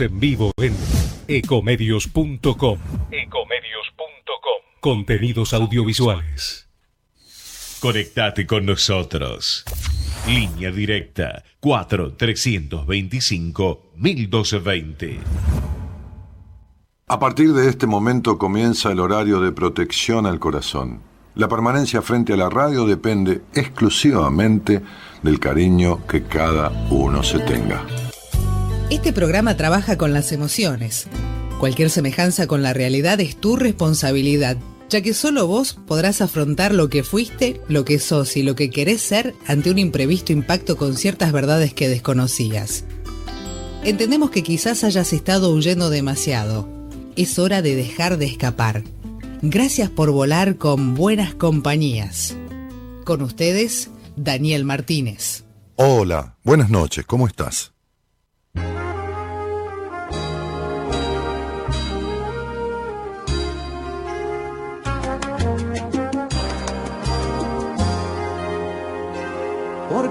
En vivo en ecomedios.com. Ecomedios.com. Contenidos audiovisuales. Conectate con nosotros. Línea directa 4 325 1220. A partir de este momento comienza el horario de protección al corazón. La permanencia frente a la radio depende exclusivamente del cariño que cada uno se tenga. Este programa trabaja con las emociones. Cualquier semejanza con la realidad es tu responsabilidad, ya que solo vos podrás afrontar lo que fuiste, lo que sos y lo que querés ser ante un imprevisto impacto con ciertas verdades que desconocías. Entendemos que quizás hayas estado huyendo demasiado. Es hora de dejar de escapar. Gracias por volar con buenas compañías. Con ustedes, Daniel Martínez. Hola, buenas noches, ¿cómo estás?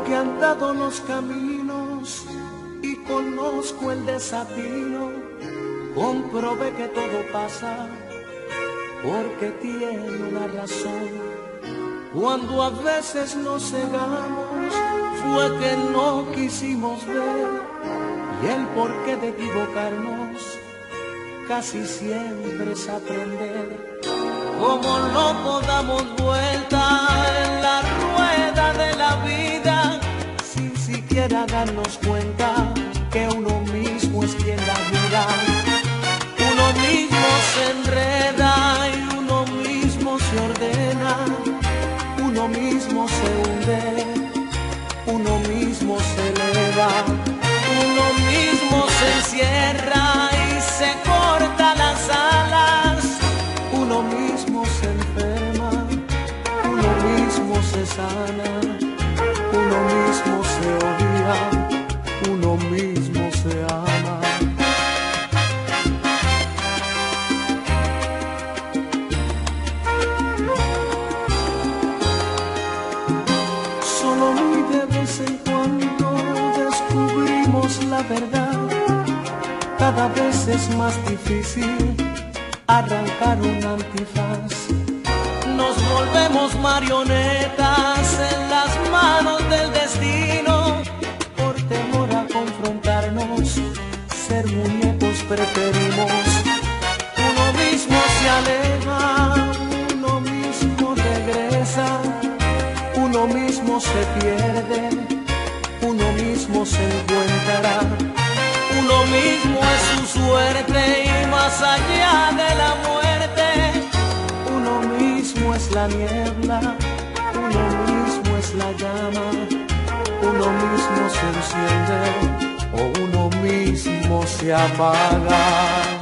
Porque han dado los caminos y conozco el desatino, comprobé que todo pasa porque tiene una razón. Cuando a veces nos cegamos, fue que no quisimos ver y el porqué de equivocarnos casi siempre es aprender. Como no podamos vuelta en la rueda de la vida, siquiera darnos cuenta que uno mismo es quien la mira. Uno mismo se enreda y uno mismo se ordena, uno mismo se hunde, uno mismo se eleva, uno mismo se encierra y se corta las alas, uno mismo se enferma, uno mismo se sana, Cada vez es más difícil arrancar un antifaz. Nos volvemos marionetas en las manos del destino. Por temor a confrontarnos, ser muñecos preferimos. Uno mismo se aleja, uno mismo regresa uno mismo se pierde, uno mismo se encuentra, uno mismo es su suerte y más allá de la muerte, uno mismo es la niebla, uno mismo es la llama, uno mismo se enciende o uno mismo se apaga.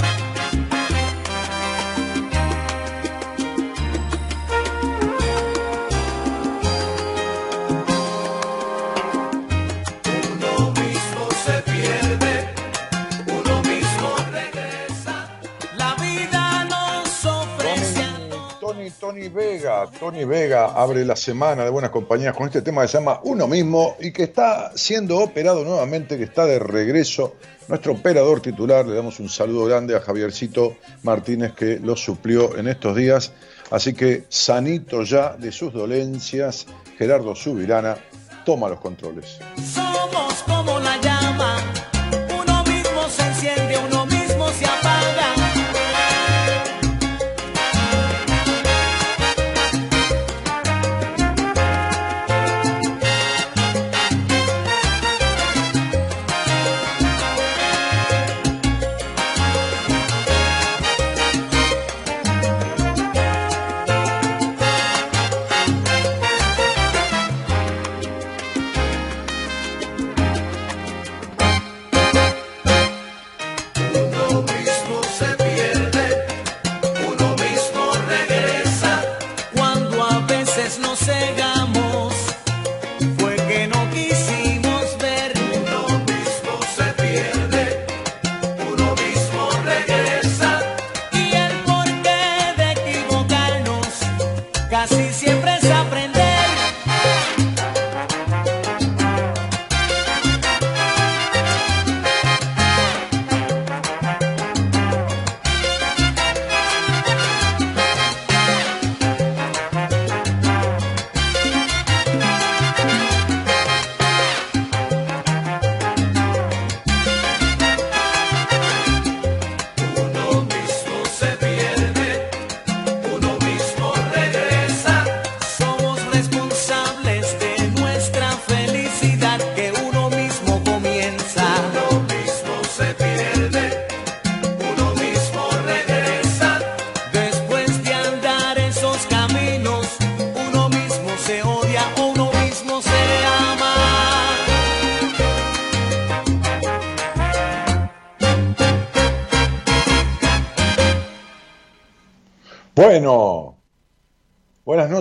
Tony, Vega, Tony Vega abre la semana de Buenas Compañías con este tema que se llama Uno mismo y que está siendo operado nuevamente, que está de regreso. Nuestro operador titular, le damos un saludo grande a Javiercito Martínez que lo suplió en estos días. Así que sanito ya de sus dolencias, Gerardo Subirana toma los controles. Somos como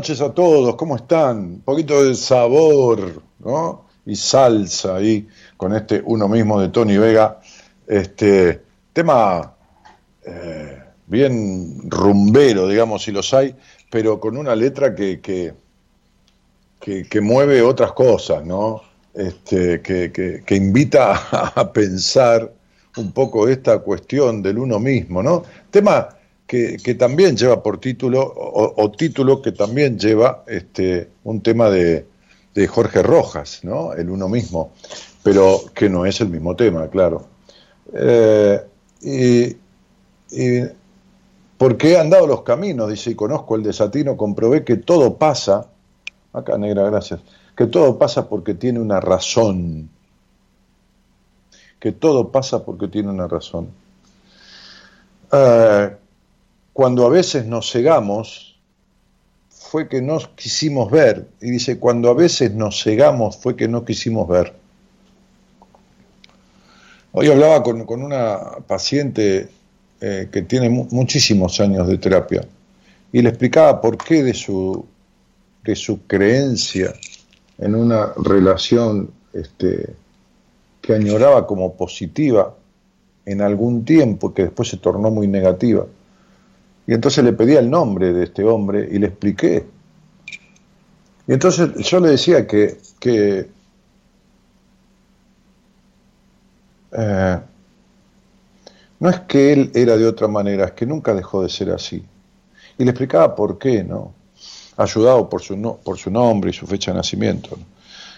noches a todos, ¿cómo están? Un poquito de sabor, ¿no? Y salsa ahí con este uno mismo de Tony Vega. Este tema eh, bien rumbero, digamos, si los hay, pero con una letra que, que, que, mueve otras cosas, ¿no? Este, que, que, invita a pensar un poco esta cuestión del uno mismo, ¿no? Tema que, también lleva por título, o, título que también lleva este, un tema de, de, Jorge Rojas, ¿no? El uno mismo, pero que no es el mismo tema, claro. Eh, y, y ¿Por qué he andado los caminos? Dice, y conozco el desatino, comprobé que todo pasa, acá negra, gracias, que todo pasa porque tiene una razón, que todo pasa porque tiene una razón. Eh, cuando a veces nos cegamos, fue que no quisimos ver. Y dice, cuando a veces nos cegamos, fue que no quisimos ver. Hoy hablaba con, una paciente eh, que tiene muchísimos años de terapia y le explicaba por qué de su, de su creencia en una relación este, que añoraba como positiva en algún tiempo, que después se tornó muy negativa, y entonces le pedía el nombre de este hombre y le expliqué. Y entonces yo le decía que, eh, no es que él era de otra manera, es que nunca dejó de ser así. Y le explicaba por qué, ¿no? Ayudado por su, no, por su nombre y su fecha de nacimiento.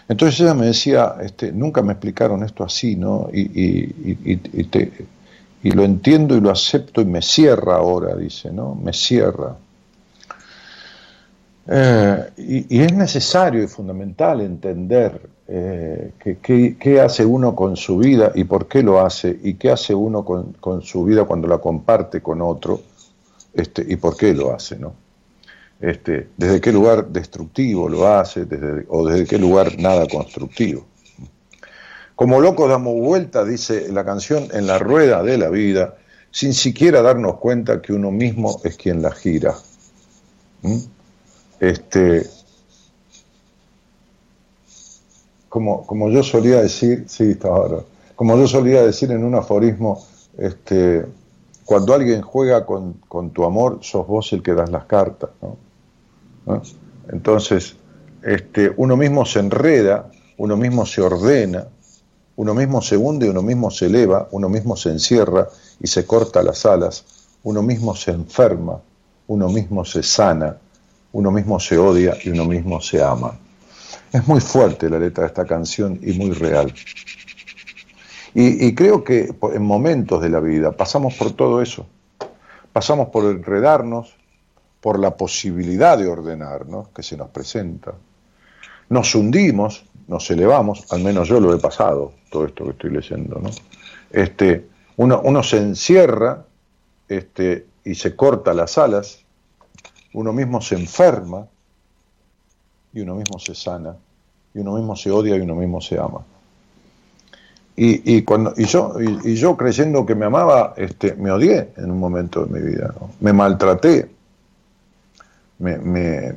Entonces ella me decía, este, nunca me explicaron esto así, ¿no? Y, y, y te, y lo entiendo y lo acepto y me cierra ahora, dice, ¿no? Me cierra. Eh, y, es necesario y fundamental entender eh, qué hace uno con su vida y por qué lo hace, y qué hace uno con, su vida cuando la comparte con otro, este, y por qué lo hace, ¿no? Este, desde qué lugar destructivo lo hace, desde, o desde qué lugar nada constructivo. Como locos damos vuelta, dice la canción, en la rueda de la vida, sin siquiera darnos cuenta que uno mismo es quien la gira. ¿Mm? Este, como, como yo solía decir, sí, está ahora, como yo solía decir en un aforismo, este, cuando alguien juega con, tu amor, sos vos el que das las cartas. Entonces, este, uno mismo se enreda, uno mismo se ordena, uno mismo se hunde, uno mismo se eleva, uno mismo se encierra y se corta las alas, uno mismo se enferma, uno mismo se sana, uno mismo se odia y uno mismo se ama. Es muy fuerte la letra de esta canción y muy real. Y, creo que en momentos de la vida pasamos por todo eso. Pasamos por enredarnos, por la posibilidad de ordenarnos que se nos presenta. Nos hundimos, nos elevamos, al menos yo lo he pasado, todo esto que estoy leyendo, ¿no? Este, uno, uno se encierra este, y se corta las alas, uno mismo se enferma y uno mismo se sana, y uno mismo se odia y uno mismo se ama. Y, y cuando, y, yo, y, yo creyendo que me amaba, este, me odié en un momento de mi vida, ¿no? me maltraté, me, me,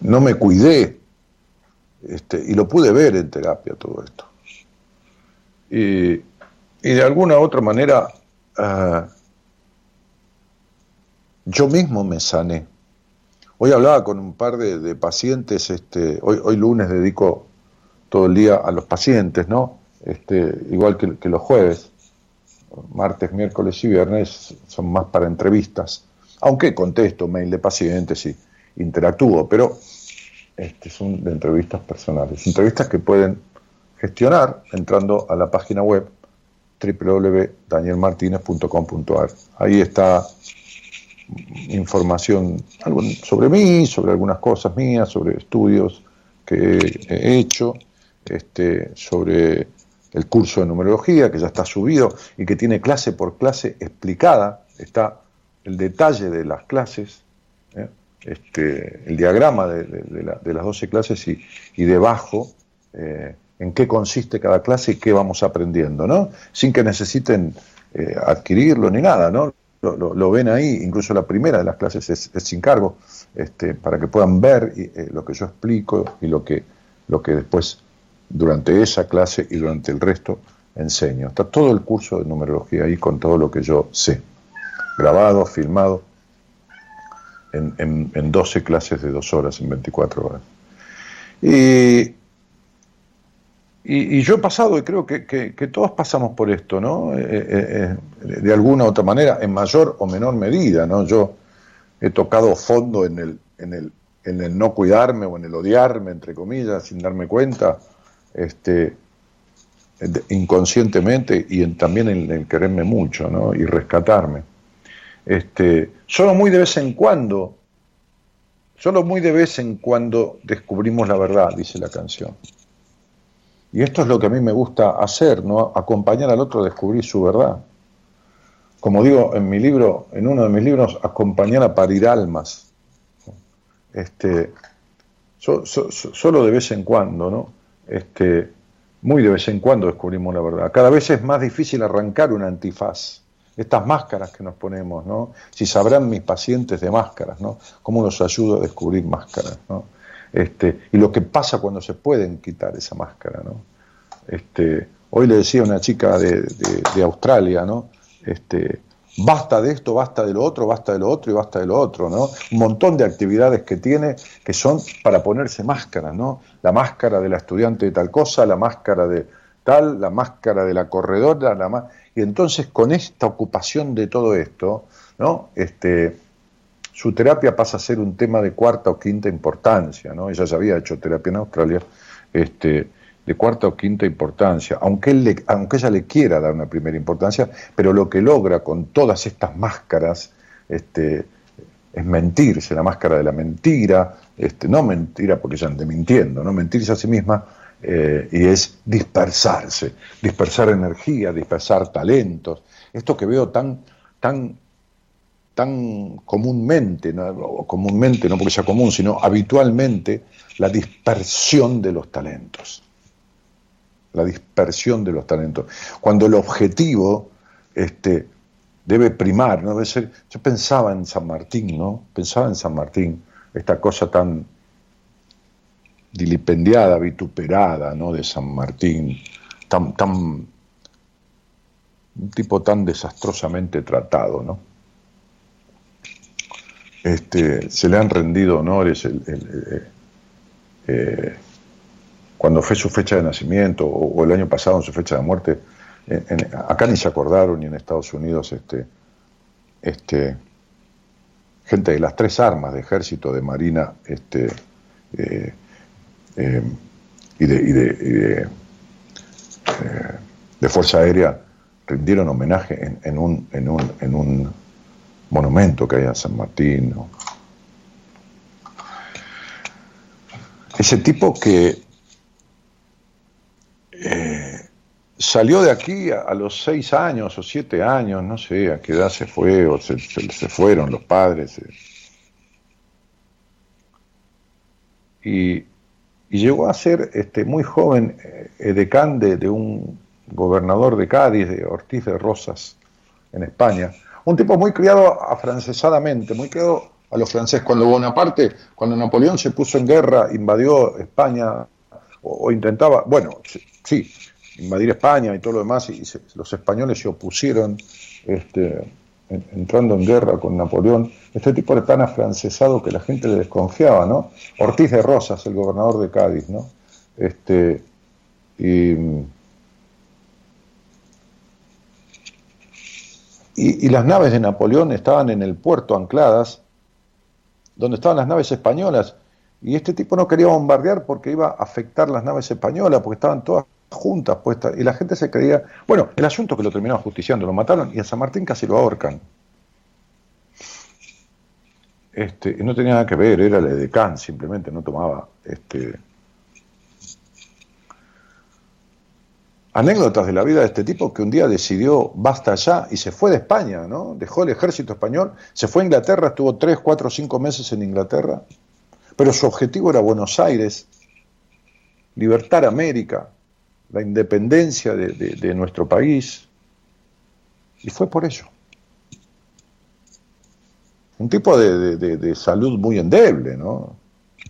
no me cuidé, este, y lo pude ver en terapia todo esto. Y, de alguna u otra manera ah, yo mismo me sané. Hoy hablaba con un par de, pacientes, este, hoy, lunes dedico todo el día a los pacientes, ¿no? Este, igual que, los jueves, martes, miércoles y viernes son más para entrevistas, aunque contesto mail de pacientes y interactúo, pero este, son de entrevistas personales, entrevistas que pueden gestionar entrando a la página web www.danielmartinez.com.ar. Ahí está información sobre mí, sobre algunas cosas mías, sobre estudios que he hecho, este, sobre el curso de numerología que ya está subido y que tiene clase por clase explicada, está el detalle de las clases. Este, el diagrama de, las 12 clases y, debajo eh, en qué consiste cada clase y qué vamos aprendiendo, ¿no? Sin que necesiten eh, adquirirlo ni nada, ¿no? lo, ven ahí, incluso la primera de las clases es, sin cargo, este, para que puedan ver eh, lo que yo explico y lo que, lo que después durante esa clase y durante el resto enseño. Está todo el curso de numerología ahí con todo lo que yo sé, grabado, filmado, en, en, 12 clases de dos horas, en 24 horas. Y, y, yo he pasado, y creo que, todos pasamos por esto, ¿no? Eh, eh, eh, de alguna u otra manera, en mayor o menor medida, ¿no? Yo he tocado fondo en el, en el, en el no cuidarme o en el odiarme, entre comillas, sin darme cuenta, este, inconscientemente y también en el quererme mucho, ¿no? Y rescatarme. Este, solo muy de vez en cuando, solo muy de vez en cuando descubrimos la verdad, dice la canción. Y esto es lo que a mí me gusta hacer, ¿no? Acompañar al otro a descubrir su verdad. Como digo en mi libro, en uno de mis libros, acompañar a parir almas. Este, solo de vez en cuando, ¿no? Este, muy de vez en cuando descubrimos la verdad. Cada vez es más difícil arrancar una antifaz. Estas máscaras que nos ponemos, ¿no? Si sabrán mis pacientes de máscaras, ¿no? Cómo los ayudo a descubrir máscaras, ¿no? Este, y lo que pasa cuando se pueden quitar esa máscara. ¿no? Este, hoy le decía a una chica de, Australia, ¿no? Este, basta de esto, basta de lo otro, basta de lo otro y basta de lo otro, ¿no? Un montón de actividades que tiene que son para ponerse máscaras, ¿no? La máscara de la estudiante de tal cosa, la máscara de tal, la máscara de la corredora, la y entonces con esta ocupación de todo esto, ¿no? Este, su terapia pasa a ser un tema de cuarta o quinta importancia, ¿no? Ella ya había hecho terapia en Australia, este, de cuarta o quinta importancia, aunque, él aunque ella le quiera dar una primera importancia, pero lo que logra con todas estas máscaras este, es mentirse, la máscara de la mentira, este, no mentira porque ella ande mintiendo, no mentirse a sí misma, eh, y es dispersarse, dispersar energía, dispersar talentos. Esto que veo tan, tan tan comúnmente, ¿no? comúnmente, no porque sea común, sino habitualmente, la dispersión de los talentos. La dispersión de los talentos. Cuando el objetivo este, debe primar, ¿no? Debe ser, yo pensaba en San Martín, ¿no? Pensaba en San Martín, esta cosa tan dilipendiada, vituperada, ¿no? De San Martín, tan, tan, un tipo tan desastrosamente tratado, ¿no? Este, se le han rendido honores eh, eh, cuando fue su fecha de nacimiento o, el año pasado en su fecha de muerte. acá ni se acordaron, ni en Estados Unidos, este, este, gente de las tres armas, de ejército, de marina este, eh, y de, y de, de, fuerza aérea, rindieron homenaje en, un, en, un, en un monumento que hay en San Martín. Ese tipo que eh, salió de aquí a, los seis años o siete años, no sé a qué edad se fue o se, fueron los padres. Eh. Y, llegó a ser este, muy joven eh, edecán de, un gobernador de Cádiz, de Ortiz de Rosas, en España, un tipo muy criado afrancesadamente, muy criado a los franceses. Cuando Bonaparte, cuando Napoleón se puso en guerra, invadió España o, intentaba, bueno, sí, invadir España y todo lo demás, y, los españoles se opusieron este, entrando en guerra con Napoleón. Este tipo era tan afrancesado que la gente le desconfiaba, ¿no? Ortiz de Rosas, el gobernador de Cádiz, ¿no? Este, y Y, las naves de Napoleón estaban en el puerto ancladas, donde estaban las naves españolas. Y este tipo no quería bombardear porque iba a afectar las naves españolas, porque estaban todas juntas puestas. Y la gente se creía. Bueno, el asunto que lo terminaron justiciando, lo mataron y a San Martín casi lo ahorcan. Este, no tenía nada que ver, era el edecán, simplemente no tomaba este, anécdotas de la vida de este tipo que un día decidió basta ya y se fue de España, ¿no? Dejó el ejército español, se fue a Inglaterra, estuvo tres, cuatro, cinco meses en Inglaterra, pero su objetivo era Buenos Aires, libertar América, la independencia de, nuestro país, y fue por ello. un tipo de, salud muy endeble, ¿no?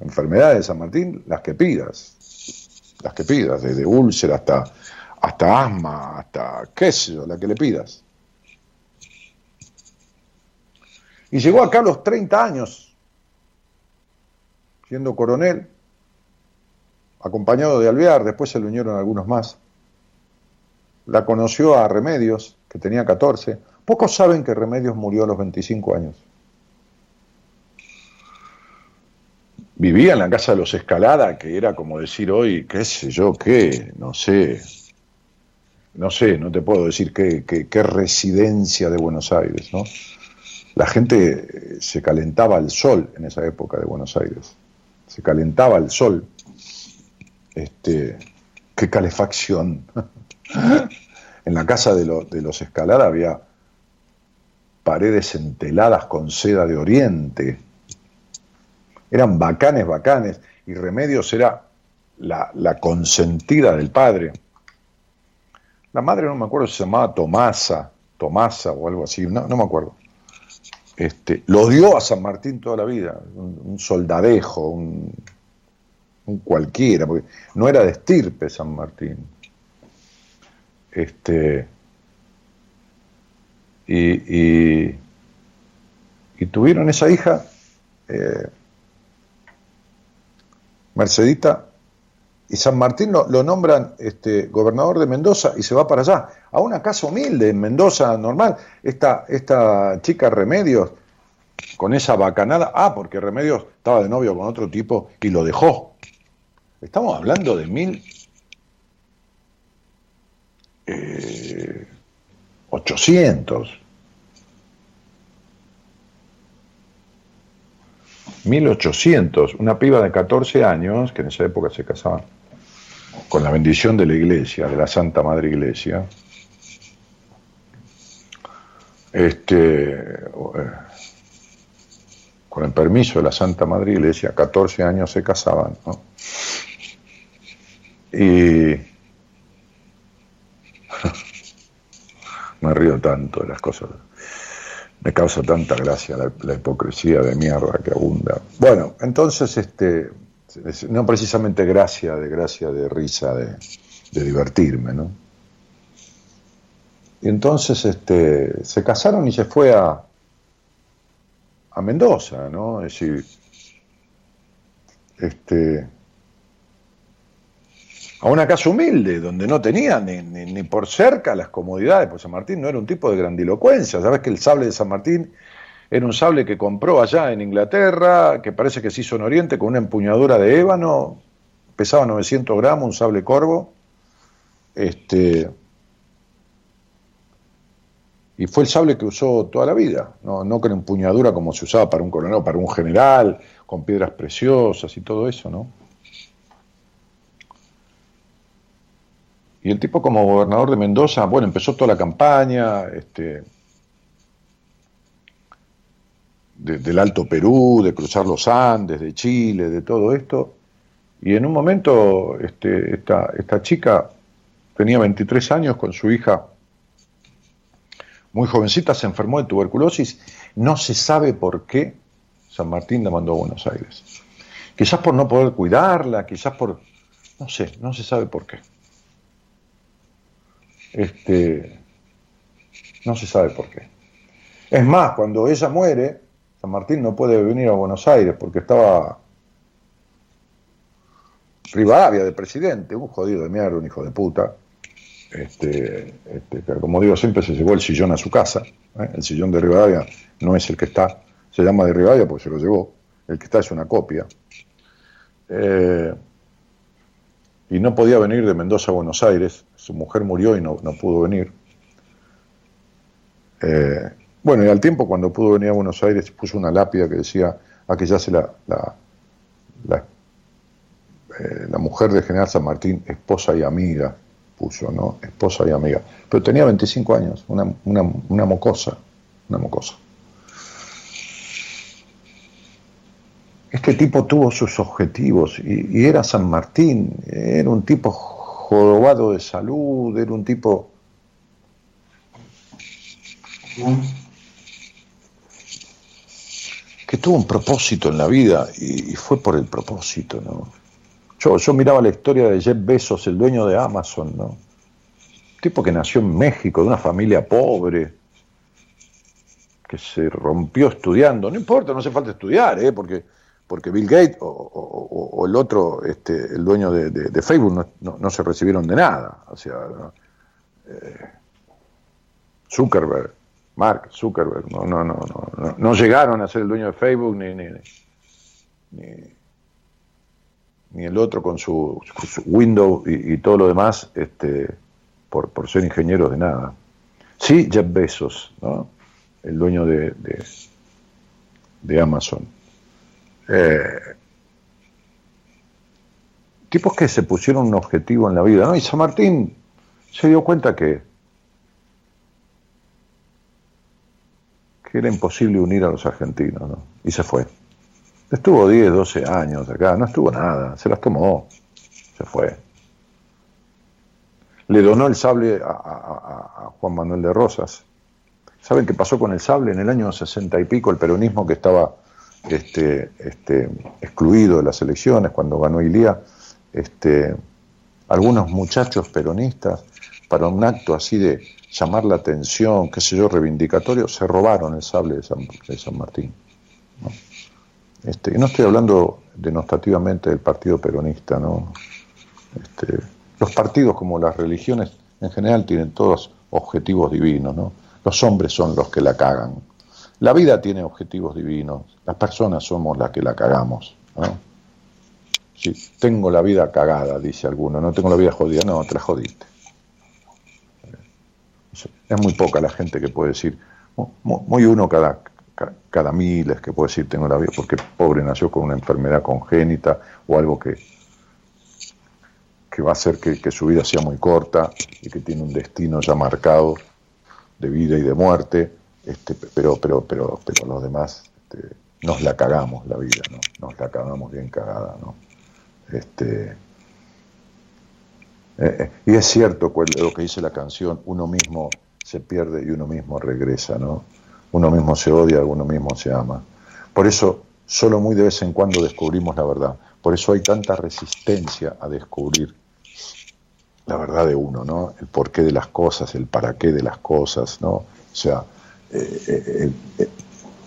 Enfermedades de San Martín, las que pidas, las que pidas, desde úlcera hasta, hasta asma, hasta qué sé yo, la que le pidas. Y llegó acá a los 30 años, siendo coronel, acompañado de Alvear, después se le unieron algunos más. La conoció a Remedios, que tenía 14. Pocos saben que Remedios murió a los 25 años. Vivía en la casa de los Escalada, que era como decir hoy, qué sé yo, qué, no sé, no sé, no te puedo decir qué, qué, residencia de Buenos Aires, ¿no? La gente eh, se calentaba al sol en esa época de Buenos Aires, se calentaba al sol. Este, qué calefacción. en la casa de, de los Escalada había paredes enteladas con seda de oriente, eran bacanes, bacanes, y Remedios era la, consentida del padre. La madre no me acuerdo si se llamaba Tomasa, Tomasa o algo así, no, me acuerdo. Este, lo dio a San Martín toda la vida, un, soldadejo, un, cualquiera, porque no era de estirpe San Martín. Este, y, y, tuvieron esa hija eh, Mercedita, y San Martín lo, nombran este, gobernador de Mendoza y se va para allá, a una casa humilde en Mendoza normal. Esta, esta chica Remedios, con esa bacanada, ah, porque Remedios estaba de novio con otro tipo y lo dejó. Estamos hablando de mil... Eh, ochocientos. 1800, una piba de 14 años, que en esa época se casaba con la bendición de la iglesia, de la Santa Madre Iglesia, este, eh, con el permiso de la Santa Madre Iglesia, 14 años se casaban, Y me río tanto de las cosas me causa tanta gracia la, hipocresía de mierda que abunda. Bueno, entonces, este, no precisamente gracia de gracia, de risa, de, divertirme, ¿no? Y entonces este, se casaron y se fue a, a Mendoza, ¿no? Es decir, este, a una casa humilde, donde no tenía ni, por cerca las comodidades, pues San Martín no era un tipo de grandilocuencia, sabes que el sable de San Martín era un sable que compró allá en Inglaterra, que parece que se hizo en Oriente con una empuñadura de ébano, pesaba 900 gramos, un sable corvo, este, y fue el sable que usó toda la vida, no, no con empuñadura como se usaba para un coronel, para un general, con piedras preciosas y todo eso, ¿no? Y el tipo como gobernador de Mendoza, bueno, empezó toda la campaña este, del Alto Perú, de cruzar los Andes, de Chile, de todo esto. Y en un momento este, esta, esta chica tenía 23 años con su hija muy jovencita, se enfermó de tuberculosis. No se sabe por qué San Martín la mandó a Buenos Aires. Quizás por no poder cuidarla, quizás por... No sé, no se sabe por qué. Este, no se sabe por qué. Es más, cuando ella muere, San Martín no puede venir a Buenos Aires porque estaba Rivadavia de presidente, un jodido de mierda, un hijo de puta. Este, este, como digo siempre, se llevó el sillón a su casa. ¿eh? El sillón de Rivadavia no es el que está, se llama de Rivadavia porque se lo llevó. El que está es una copia. Eh, y no podía venir de Mendoza a Buenos Aires, su mujer murió y no, pudo venir. Eh, bueno, y al tiempo cuando pudo venir a Buenos Aires puso una lápida que decía, a que ya se la, la, eh, la, mujer de General San Martín, esposa y amiga, puso, ¿no? Esposa y amiga. Pero tenía 25 años, una, una mocosa, una mocosa. este tipo tuvo sus objetivos y, era San Martín, era un tipo jorobado de salud, era un tipo... tuvo un propósito en la vida y, fue por el propósito, ¿no? Yo, yo miraba la historia de Jeff Bezos, el dueño de Amazon, ¿no? tipo que nació en México, de una familia pobre, que se rompió estudiando. No importa, no hace falta estudiar, ¿eh? porque, porque Bill Gates o, el otro, este, el dueño de, Facebook, no, se recibieron de nada. O sea, eh, Zuckerberg, Mark Zuckerberg, no, no, no, no, no, llegaron a ser el dueño de Facebook ni, ni, ni, el otro con su, Windows y, todo lo demás, este, por ser ingenieros de nada. Sí, Jeff Bezos, ¿no? el dueño de, de, Amazon. Eh, tipos que se pusieron un objetivo en la vida, ¿no? Y San Martín se dio cuenta que, era imposible unir a los argentinos, ¿no? Y se fue. Estuvo 10, 12 años acá, no estuvo nada, se las tomó, se fue le donó el sable a, Juan Manuel de Rosas. ¿Saben qué pasó con el sable? En el año 60 y pico, el peronismo que estaba este, este, excluido de las elecciones cuando ganó Ilía, este, algunos muchachos peronistas, para un acto así de llamar la atención, qué sé yo, reivindicatorio, se robaron el sable de San, Martín. ¿no? Este, y no estoy hablando denostativamente del partido peronista, ¿no? Este, los partidos, como las religiones en general, tienen todos objetivos divinos, ¿no? Los hombres son los que la cagan. La vida tiene objetivos divinos, las personas somos las que la cagamos, ¿no? Si tengo la vida cagada, dice alguno, no tengo la vida jodida, no, te la jodiste. Es muy poca la gente que puede decir, muy uno cada, cada miles que puede decir tengo la vida, porque pobre nació con una enfermedad congénita o algo que, que va a hacer que, su vida sea muy corta y que tiene un destino ya marcado de vida y de muerte, este, pero, pero, pero, pero los demás este, nos la cagamos la vida, ¿no? nos la cagamos bien cagada. ¿no? Este, eh, eh, y es cierto lo que dice la canción, uno mismo se pierde y uno mismo regresa, ¿no? Uno mismo se odia, uno mismo se ama. Por eso, solo muy de vez en cuando descubrimos la verdad. Por eso hay tanta resistencia a descubrir la verdad de uno, ¿no? El porqué de las cosas, el para qué de las cosas, ¿no? O sea, eh, eh,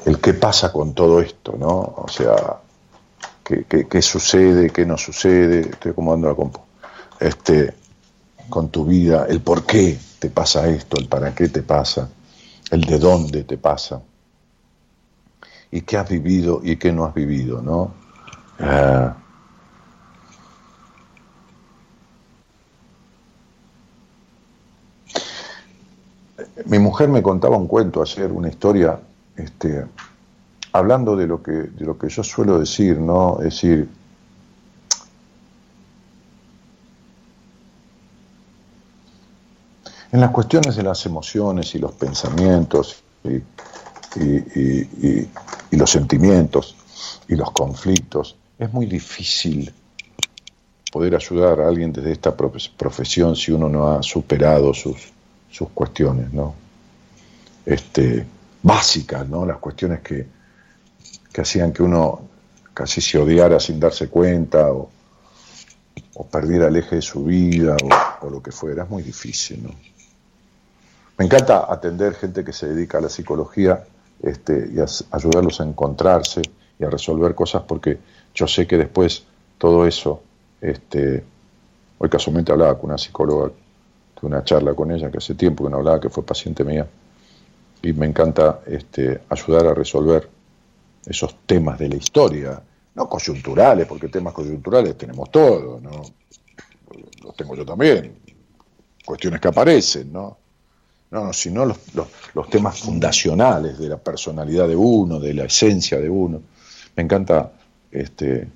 el, qué pasa con todo esto, ¿no? O sea, qué, sucede, qué no sucede, estoy acomodando la compu, este, con tu vida, el por qué te pasa esto, el para qué te pasa, el de dónde te pasa, y qué has vivido y qué no has vivido, ¿no? Ah, Mi mujer me contaba un cuento ayer, una historia, este, hablando de lo que, de lo que yo suelo decir, ¿no? Es decir, en las cuestiones de las emociones y los pensamientos y, los sentimientos y los conflictos, es muy difícil poder ayudar a alguien desde esta profesión si uno no ha superado sus, sus cuestiones, ¿no? Este, básicas, ¿no? Las cuestiones que, que hacían que uno casi se odiara sin darse cuenta o, perdiera el eje de su vida o, lo que fuera. Es muy difícil, ¿no? Me encanta atender gente que se dedica a la psicología este, y ayudarlos a encontrarse y a resolver cosas porque yo sé que después todo eso, este, hoy casualmente hablaba con una psicóloga una charla con ella que hace tiempo que no hablaba, que fue paciente mía, y me encanta este, ayudar a resolver esos temas de la historia, no coyunturales, porque temas coyunturales tenemos todos, ¿no? Los tengo yo también, cuestiones que aparecen, ¿no? No, sino los, los, temas fundacionales de la personalidad de uno, de la esencia de uno. Me encanta, este,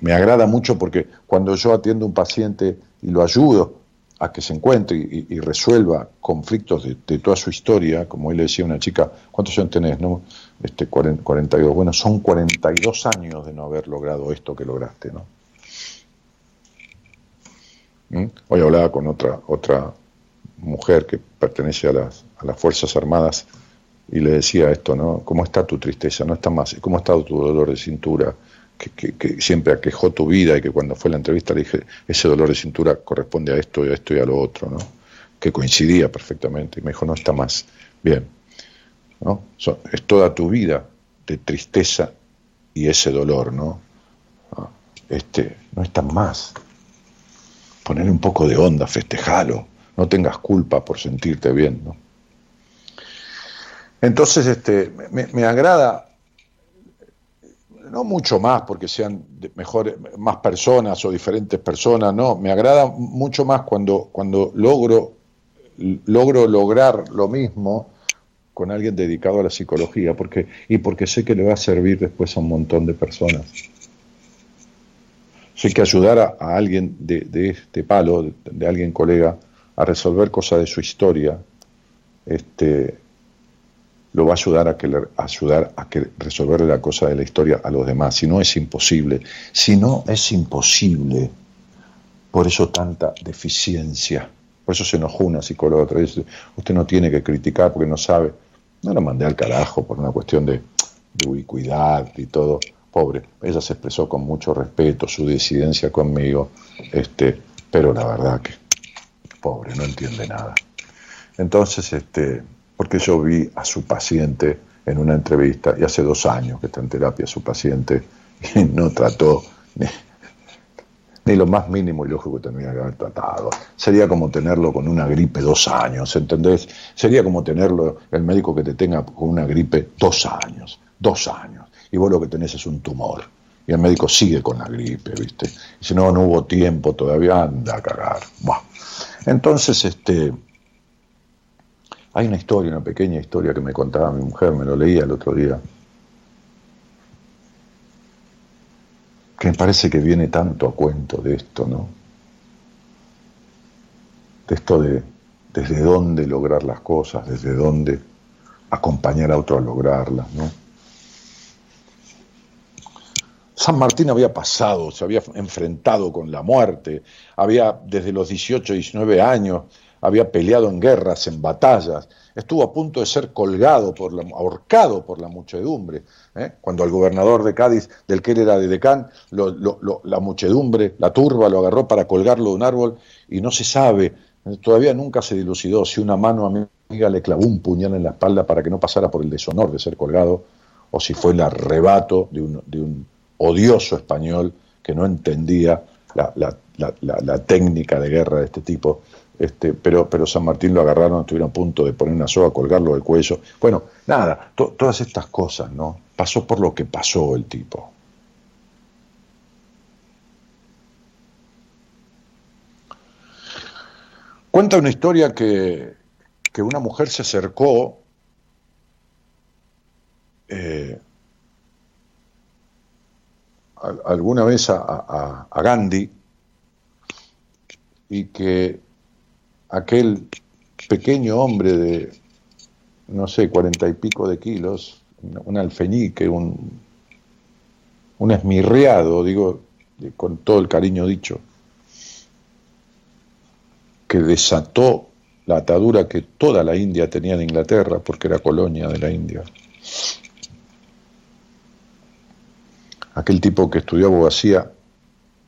me, agrada mucho porque cuando yo atiendo a un paciente y lo ayudo, a que se encuentre y, resuelva conflictos de, toda su historia, como él le decía a una chica, ¿cuántos años tenés? No? Este, 42. Bueno, son 42 años de no haber logrado esto que lograste, ¿no? ¿Mm? Hoy hablaba con otra, otra mujer que pertenece a las, a las Fuerzas Armadas y le decía esto, ¿no? ¿Cómo está tu tristeza? No está más. ¿Cómo ha estado tu dolor de cintura? Que, siempre aquejó tu vida y que cuando fue la entrevista le dije, ese dolor de cintura corresponde a esto y a esto y a lo otro, ¿no? Que coincidía perfectamente. Y me dijo, no está más. Bien. ¿no? es toda tu vida de tristeza y ese dolor, ¿no? Ah, este, no está más. Poner un poco de onda, festejalo. No tengas culpa por sentirte bien, ¿no? Entonces, este, me, agrada, no mucho más porque sean mejor, más personas o diferentes personas, no, me agrada mucho más cuando, cuando logro, logro lograr lo mismo con alguien dedicado a la psicología, porque, y porque sé que le va a servir después a un montón de personas. Sé que ayudar a, alguien de, este palo, de, de, alguien colega, a resolver cosas de su historia, este, lo va a ayudar a, que ayudar a que la cosa de la historia a los demás. Si no es imposible, si no es imposible, por eso tanta deficiencia. Por eso se enojó una psicóloga otra vez. Usted no tiene que criticar porque no sabe. No la mandé al carajo por una cuestión de, de ubicuidad y todo. Pobre, ella se expresó con mucho respeto su disidencia conmigo, este, pero la verdad que, pobre, no entiende nada. Entonces, este, porque yo vi a su paciente en una entrevista, y hace dos años que está en terapia su paciente, y no trató ni, lo más mínimo y lógico que tendría que haber tratado. Sería como tenerlo con una gripe dos años, ¿entendés? Sería como tenerlo, el médico que te tenga con una gripe dos años, dos años, y vos lo que tenés es un tumor. Y el médico sigue con la gripe, ¿viste? Y si no, no hubo tiempo todavía, anda a cagar. Entonces, este, hay una historia, una pequeña historia que me contaba mi mujer, me lo leía el otro día, que me parece que viene tanto a cuento de esto, ¿no? De esto de desde dónde lograr las cosas, desde dónde acompañar a otro a lograrlas, ¿no? San Martín había pasado, se había enfrentado con la muerte, había desde los 18, 19 años había peleado en guerras, en batallas, estuvo a punto de ser colgado, por la, ahorcado por la muchedumbre. ¿eh? Cuando al gobernador de Cádiz, del que él era de decán, la muchedumbre, la turba, lo agarró para colgarlo de un árbol y no se sabe, todavía nunca se dilucidó si una mano amiga le clavó un puñal en la espalda para que no pasara por el deshonor de ser colgado o si fue el arrebato de un, de un odioso español que no entendía la, la técnica de guerra de este tipo este, pero, pero San Martín lo agarraron, estuvieron a punto de poner una soga, colgarlo del cuello. Bueno, nada, todas estas cosas, ¿no? Pasó por lo que pasó el tipo. Cuenta una historia que, que una mujer se acercó eh, alguna vez a Gandhi y que aquel pequeño hombre de, no sé, cuarenta y pico de kilos, un alfeñique, un, un esmirriado, digo, con todo el cariño dicho, que desató la atadura que toda la India tenía en Inglaterra, porque era colonia de la India. Aquel tipo que estudió abogacía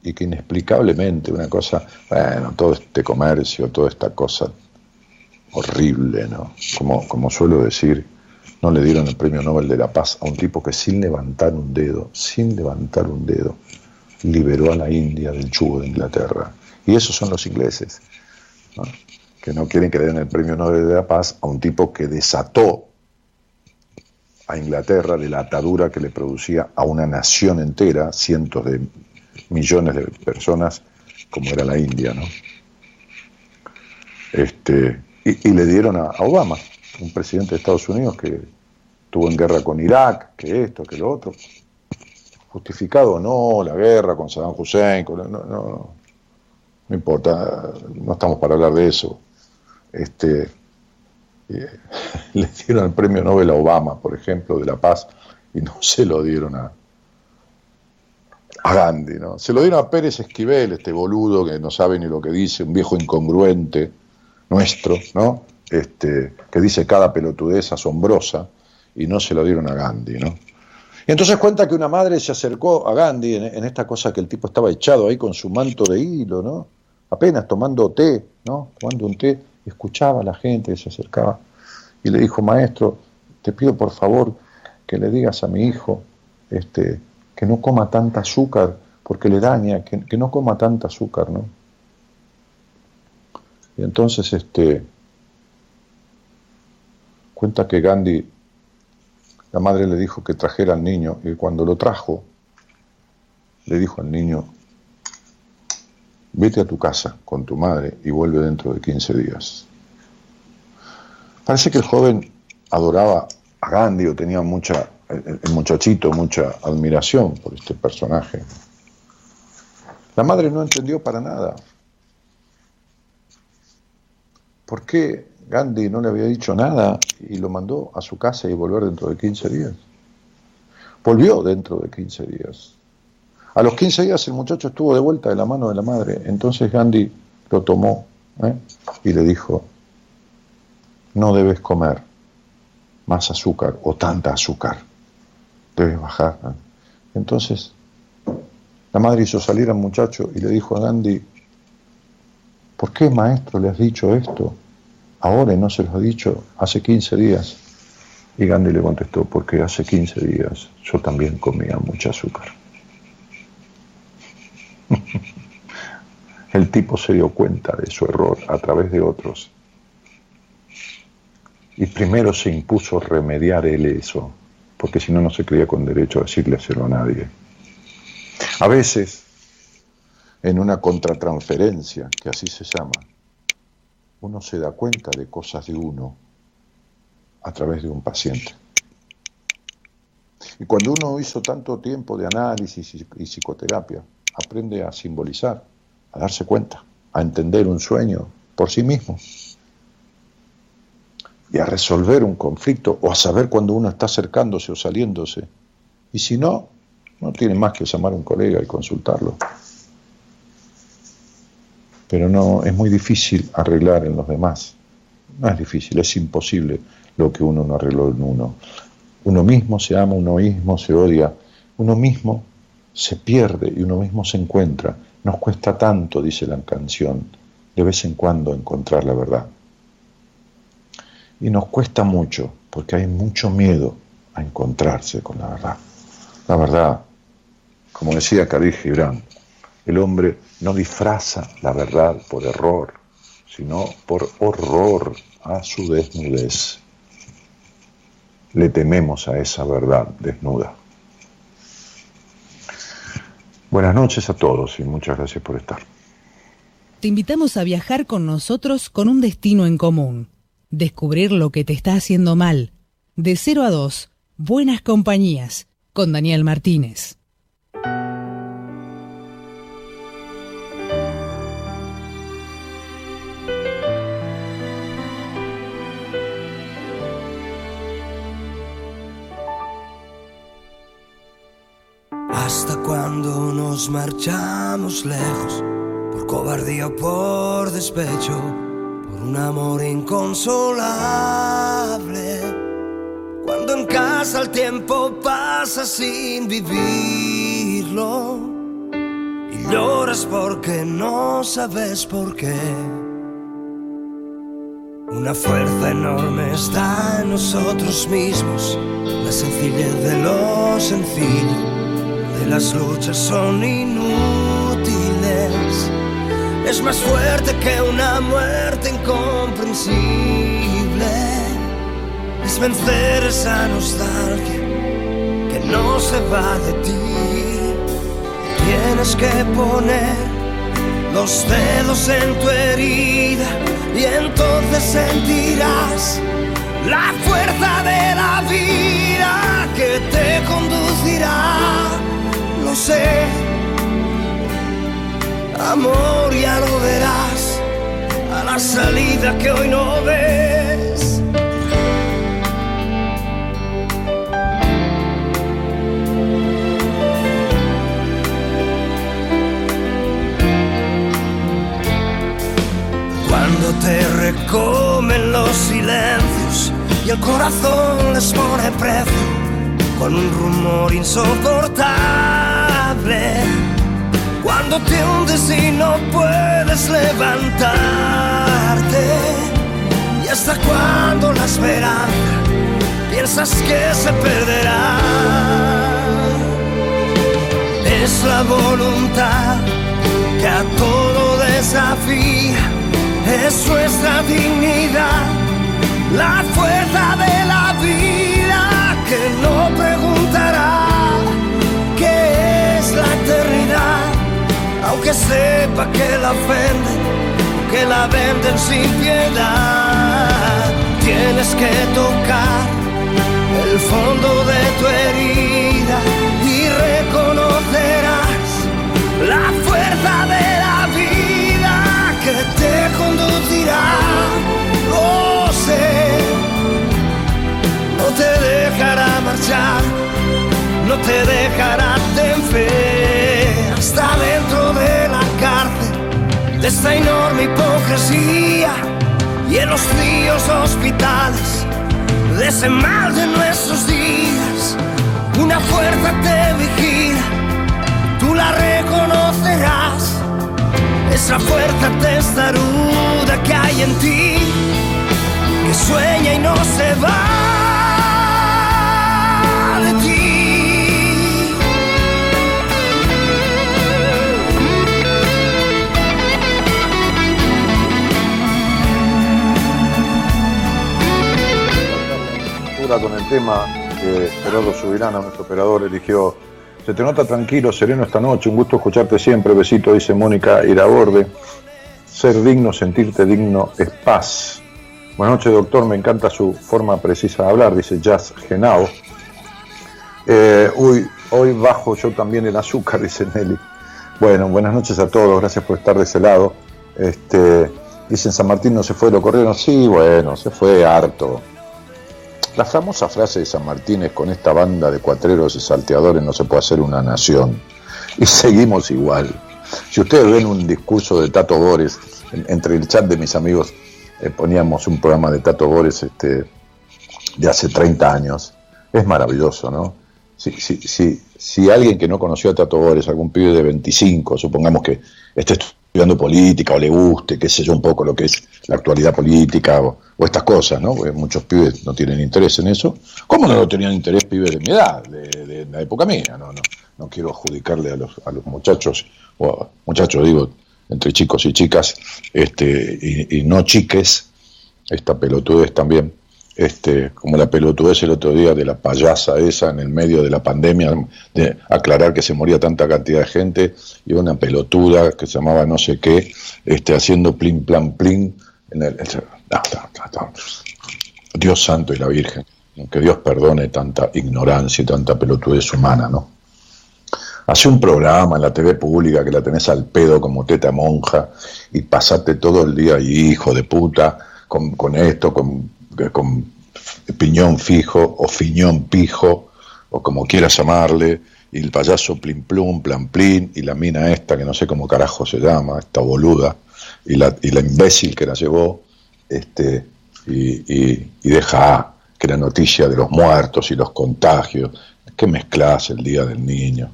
y que inexplicablemente una cosa, bueno, todo este comercio, toda esta cosa horrible, ¿no? Como, como suelo decir, no le dieron el premio Nobel de la Paz a un tipo que sin levantar un dedo, sin levantar un dedo, liberó a la India del chugo de Inglaterra. Y esos son los ingleses, que no quieren que le den el premio Nobel de la Paz a un tipo que desató a Inglaterra de la atadura que le producía a una nación entera, cientos de millones de personas como era la India, ¿no? Este, y, le dieron a, Obama, un presidente de Estados Unidos que estuvo en guerra con Irak, que esto, que lo otro. Justificado o no, la guerra con Saddam Hussein, no, no, no, importa, no estamos para hablar de eso. Este, le dieron el premio Nobel a Obama, por ejemplo, de la paz, y no se lo dieron a, a Gandhi, ¿no? Se lo dieron a Pérez Esquivel, este boludo que no sabe ni lo que dice, un viejo incongruente nuestro, ¿no? este, que dice cada pelotudez asombrosa, y no se lo dieron a Gandhi, ¿no? Y entonces cuenta que una madre se acercó a Gandhi en, esta cosa que el tipo estaba echado ahí con su manto de hilo, ¿no? Apenas tomando té, ¿no? Tomando un té, escuchaba a la gente se acercaba y le dijo, maestro, te pido por favor que le digas a mi hijo este, que no coma tanta azúcar porque le daña, que, que no coma tanta azúcar, ¿no? Y entonces este, cuenta que Gandhi la madre le dijo que trajera al niño y cuando lo trajo, le dijo al niño, vete a tu casa con tu madre y vuelve dentro de 15 días. Parece que el joven adoraba a Gandhi o tenía mucha, el muchachito, mucha admiración por este personaje. La madre no entendió para nada. ¿Por qué Gandhi no le había dicho nada y lo mandó a su casa y volver dentro de 15 días. Volvió dentro de 15 días. A los 15 días el muchacho estuvo de vuelta de la mano de la madre. Entonces Gandhi lo tomó ¿eh? y le dijo, no debes comer más azúcar o tanta azúcar. Debes bajar. Entonces la madre hizo salir al muchacho y le dijo a Gandhi, ¿por qué maestro le has dicho esto? ahora y no se los ha dicho hace 15 días. Y Gandhi le contestó, porque hace 15 días yo también comía mucho azúcar. El tipo se dio cuenta de su error a través de otros. Y primero se impuso remediar él eso, porque si no, no se creía con derecho a decirle hacerlo a nadie. A veces, en una contratransferencia, que así se llama, uno se da cuenta de cosas de uno a través de un paciente. Y cuando uno hizo tanto tiempo de análisis y psicoterapia, aprende a simbolizar, a darse cuenta, a entender un sueño por sí mismo y a resolver un conflicto o a saber cuando uno está acercándose o saliéndose. Y si no, no tiene más que llamar a un colega y consultarlo pero no es muy difícil arreglar en los demás. No es difícil, es imposible lo que uno no arregló en uno. Uno mismo se ama, uno mismo se odia, uno mismo se pierde y uno mismo se encuentra. Nos cuesta tanto, dice la canción, de vez en cuando encontrar la verdad. Y nos cuesta mucho, porque hay mucho miedo a encontrarse con la verdad. La verdad, como decía Khalil Gibran, el hombre no disfraza la verdad por error, sino por horror a su desnudez. Le tememos a esa verdad desnuda. Buenas noches a todos y muchas gracias por estar. Te invitamos a viajar con nosotros con un destino en común. Descubrir lo que te está haciendo mal. De 0 a 2, Buenas Compañías, con Daniel Martínez. Hasta cuando nos marchamos lejos, por cobardía o por despecho, un amor inconsolable. Cuando en casa el tiempo pasa sin vivirlo y lloras porque no sabes por qué. Una fuerza enorme está en nosotros mismos, la sencillez de lo sencillo las luchas son inútiles. Es más fuerte que una muerte incomprensible. Es vencer esa nostalgia que no se va de ti. Tienes que poner los dedos en tu herida y entonces sentirás la fuerza de la vida que te conducirá lo sé. Amor, ya lo verás a la salida que hoy no ves. Cuando te recomen los corazón les pone precio con un rumor insoportable. Cuando te hundes y no puedes levantarte, y hasta cuando la esperanza piensas que se perderá. Es la voluntad que a todo desafía, es nuestra dignidad, la fuerza de la vida que no preguntará aunque sepa que la ofenden, que la venden sin piedad. Tienes que tocar el fondo de tu herida y reconocerás la fuerza de la vida que te conducirá. Lo sé, no te dejará marchar, no te dejará en fe hasta dentro de la cárcel de esta enorme hipocresía y en los fríos hospitales de ese mal de nuestros días. Una fuerza te vigila, tú la reconocerás. Esa fuerza testaruda que hay en ti, que sueña y no se va con el tema que Gerardo Subirana, nuestro operador, eligió. Se te nota tranquilo, sereno esta noche, un gusto escucharte siempre, besito, dice Mónica Iraborde. Ser digno, sentirte digno es paz. Buenas noches, doctor, me encanta su forma precisa de hablar, dice Jazz Genao. Eh, uy, hoy bajo yo también el azúcar, dice Nelly. Bueno, buenas noches a todos, gracias por estar de ese lado. Este, dicen San Martín no se fue, lo corrieron. Sí, bueno, se fue harto. La famosa frase de San Martín es con esta banda de cuatreros y salteadores no se puede hacer una nación. Y seguimos igual. Si ustedes ven un discurso de Tato Bores, en- entre el chat de mis amigos eh, poníamos un programa de Tato Bores este, de hace 30 años, es maravilloso, ¿no? Si, si, si, si alguien que no conoció a Tato Bores, algún pibe de 25, supongamos que esté estudiando política o le guste, qué sé yo, un poco lo que es la actualidad política o, estas cosas, ¿no? Porque muchos pibes no tienen interés en eso. ¿Cómo no lo tenían interés pibes de mi edad, de, la época mía? No, no, no quiero adjudicarle a los, a los muchachos, o a- muchachos digo, entre chicos y chicas, este, y no chiques, esta pelotudez también, este, como la pelotudez el otro día de la payasa esa en el medio de la pandemia, de aclarar que se moría tanta cantidad de gente, y una pelotuda que se llamaba no sé qué, este, haciendo plin plan plin en el. Dios santo y la Virgen, que Dios perdone tanta ignorancia y tanta pelotudez humana, ¿no? Hace un programa en la TV pública que la tenés al pedo como teta monja y pasate todo el día ahí, hijo de puta, con, con esto, con, con piñón fijo o fiñón pijo, o como quieras llamarle, y el payaso plin plum, plan plin, y la mina esta que no sé cómo carajo se llama, esta boluda, y la, y la imbécil que la llevó, este, y, y, y deja que la noticia de los muertos y los contagios, que mezclas el día del niño.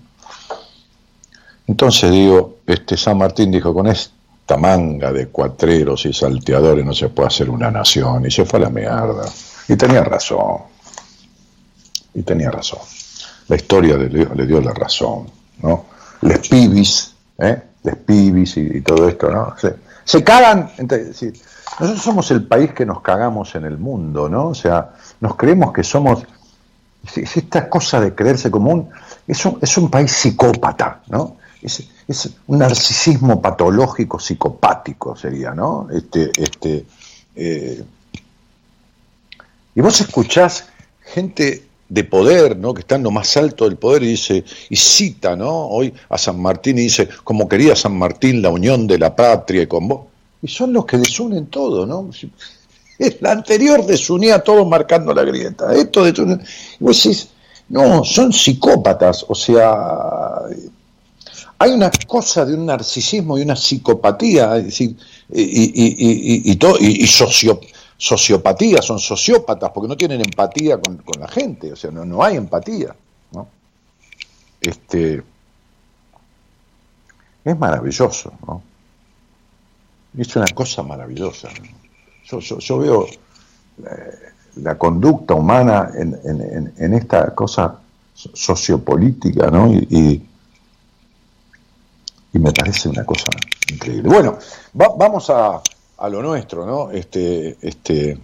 Entonces digo, este San Martín dijo, con esta manga de cuatreros y salteadores no se puede hacer una nación, y se fue a la mierda. Y tenía razón, y tenía razón. La historia le dio, le dio la razón, ¿no? Les pibis, ¿eh? Les pibis y, todo esto, ¿no? Se, se cagan, nosotros somos el país que nos cagamos en el mundo, ¿no? O sea, nos creemos que somos es- es esta cosa de creerse común, es un, es un país psicópata, ¿no? Es un narcisismo patológico psicopático sería, ¿no? Este, este, eh, y vos escuchás gente de poder, ¿no? Que está en lo más alto del poder y dice, y cita, ¿no? Hoy a San Martín y dice, como quería San Martín la unión de la patria y con vos. Y son los que desunen todo, ¿no? La anterior desunía a todos marcando la grieta. Esto desune. Y vos decís, no, son psicópatas. O sea, hay una cosa de un narcisismo y una psicopatía, decir, y, y, y, y, todo, sociopatía, son sociópatas porque no tienen empatía con, la gente, o sea, no, no hay empatía. ¿no? Este, es maravilloso, ¿no? Es una cosa maravillosa. Yo, yo, veo eh, la conducta humana en, esta cosa sociopolítica, ¿no? Y, y, me parece una cosa increíble. Bueno, vamos a, a, lo nuestro, ¿no? Este, este,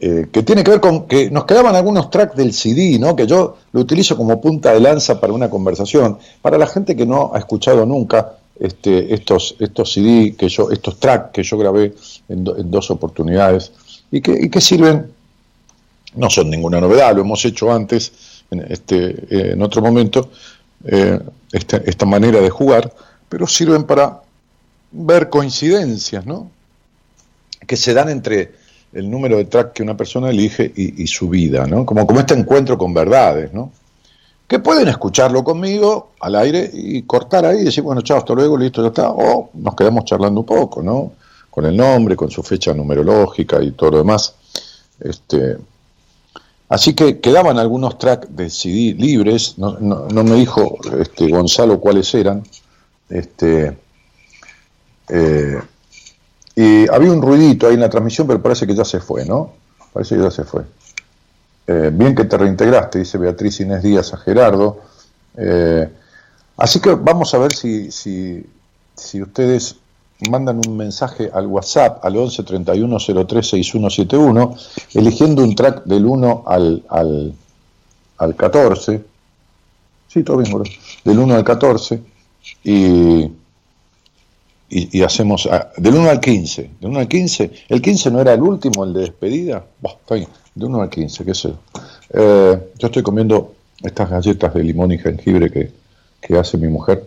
eh, que tiene que ver con que nos quedaban algunos tracks del CD, ¿no? Que yo lo utilizo como punta de lanza para una conversación. Para la gente que no ha escuchado nunca este, estos, estos CD, que yo, estos tracks que yo grabé en, en dos oportunidades, y que, sirven, no son ninguna novedad, lo hemos hecho antes, en, este, eh, en otro momento, eh, esta, manera de jugar, pero sirven para ver coincidencias, ¿no? Que se dan entre el número de track que una persona elige y, su vida, ¿no? Como, como este encuentro con verdades, ¿no? Que pueden escucharlo conmigo al aire y cortar ahí y decir, bueno, chao, hasta luego, listo, ya está. O nos quedamos charlando un poco, ¿no? con el nombre, con su fecha numerológica y todo lo demás. Este, así que quedaban algunos tracks de CD libres, no, me dijo este, Gonzalo cuáles eran. Este, eh, y había un ruidito ahí en la transmisión, pero parece que ya se fue, ¿no? Parece que ya se fue. Eh, bien que te reintegraste, dice Beatriz Inés Díaz a Gerardo. Eh, así que vamos a ver si, si ustedes mandan un mensaje al WhatsApp al 11 31 03 6171, eligiendo un track del 1 al, al, al 14. Sí, todo bien, Del 1 al 14. Y, y, hacemos. Ah, del 1 al 15. Del 1 al 15. ¿El 15 no era el último, el de despedida? está bien. Del 1 al 15, qué sé. Eh, yo estoy comiendo estas galletas de limón y jengibre que, que hace mi mujer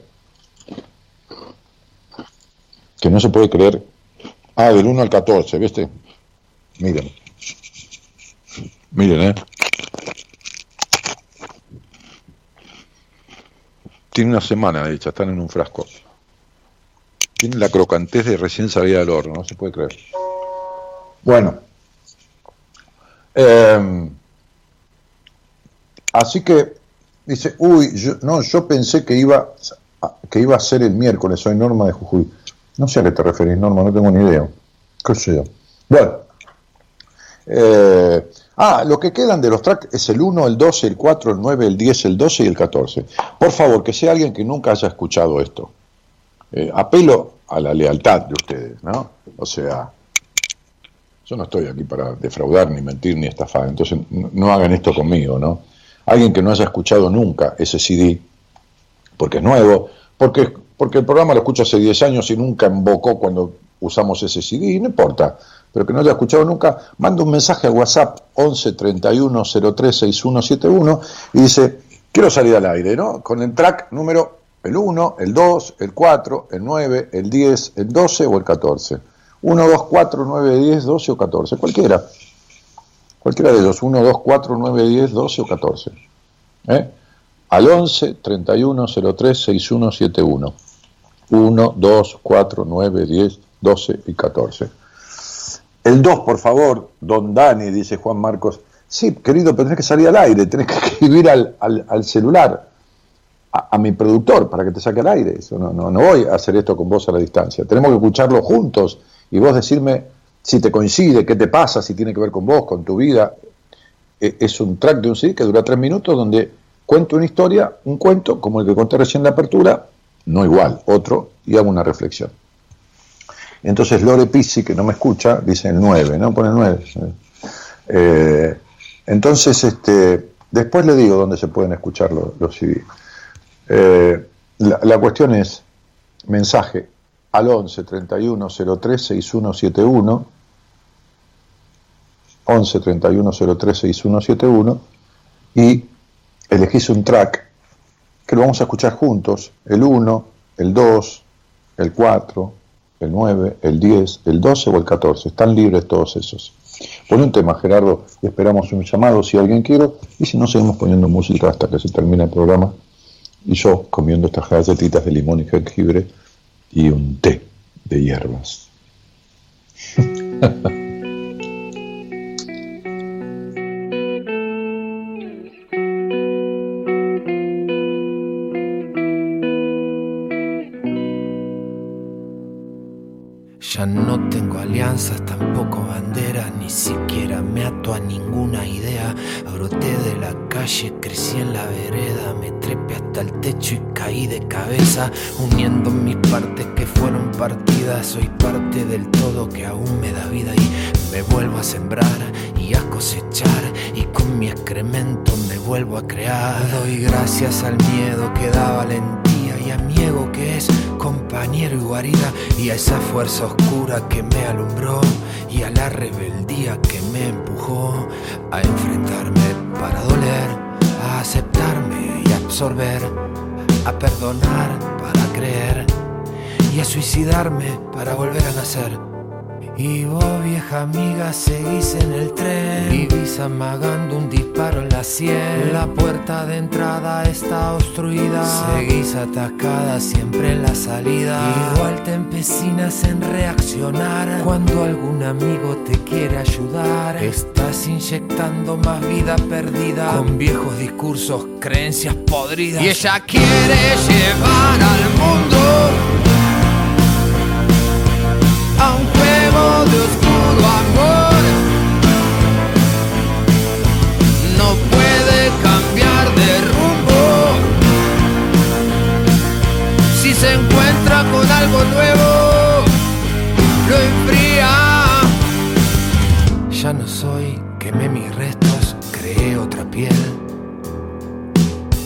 que no se puede creer. Ah, del 1 al 14, ¿viste? Miren. Miren, ¿eh? Tiene una semana hecha, están en un frasco. Tiene la crocantez de recién salida del horno, no se puede creer. Bueno. Em, así que dice, uy, no, yo pensé que iba, que iba a ser el miércoles, soy Norma de Jujuy. No sé a qué te referís, Norma, no tengo ni idea. ¿Qué sé yo? Bueno. Eh, ah, lo que quedan de los tracks es el 1, el 12, el 4, el 9, el 10, el 12 y el 14. Por favor, que sea alguien que nunca haya escuchado esto. Eh, apelo a la lealtad de ustedes, ¿no? O sea, yo no estoy aquí para defraudar, ni mentir, ni estafar. Entonces, no, no hagan esto conmigo, ¿no? Alguien que no haya escuchado nunca ese CD, porque es nuevo, porque porque el programa lo escucho hace 10 años y nunca invocó cuando usamos ese CD, no importa, pero que no haya escuchado nunca, manda un mensaje a WhatsApp 11 31 03 6171 y dice, quiero salir al aire, ¿no? Con el track número el 1, el 2, el 4, el 9, el 10, el 12 o el 14. 1, 2, 4, 9, 10, 12 o 14, cualquiera. Cualquiera de ellos, 1, 2, 4, 9, 10, 12 o 14. ¿Eh? Al 11 31 03 6171. 1, 2, 4, 9, 10, 12 y 14. El 2, por favor, don Dani, dice Juan Marcos. Sí, querido, pero tenés que salir al aire, tenés que escribir al, al, celular, a, mi productor, para que te saque al aire. No, no, no voy a hacer esto con vos a la distancia. Tenemos que escucharlo juntos y vos decirme si te coincide, qué te pasa, si tiene que ver con vos, con tu vida. E, es un track de un CD que dura tres minutos donde cuento una historia, un cuento, como el que conté recién en la apertura, no igual, otro, y hago una reflexión. Entonces Lore Pizzi, que no me escucha, dice el 9, ¿no? Pone el 9. Eh, entonces, este, después le digo dónde se pueden escuchar los, los CD. Eh, la, cuestión es mensaje al 11 31 03 6171 11 31 03 6171 y elegís un track que lo vamos a escuchar juntos, el 1, el 2, el 4, el 9, el 10, el 12 o el 14. Están libres todos esos. Pon un tema, Gerardo, y esperamos un llamado si alguien quiere, y si no, seguimos poniendo música hasta que se termine el programa. Y yo comiendo estas galletitas de limón y jengibre y un té de hierbas. Ya no tengo alianzas, tampoco banderas, ni siquiera me ato a ninguna idea. Broté de la calle, crecí en la vereda, me trepé hasta el techo y caí de cabeza, uniendo mis partes que fueron partidas. Soy parte del todo que aún me da vida y me vuelvo a sembrar y a cosechar y con mi excremento me vuelvo a crear. Doy gracias al miedo que da valentía que es compañero y guarida y a esa fuerza oscura que me alumbró y a la rebeldía que me empujó a enfrentarme para doler, a aceptarme y absorber, a perdonar para creer y a suicidarme para volver a nacer. Y vos, vieja amiga, seguís en el tren. Vivís amagando un disparo en la sien. La puerta de entrada está obstruida. Seguís atacada siempre en la salida. Igual te empecinas en reaccionar. Cuando algún amigo te quiere ayudar, estás inyectando más vida perdida. Con viejos discursos, creencias podridas. Y ella quiere llevar al mundo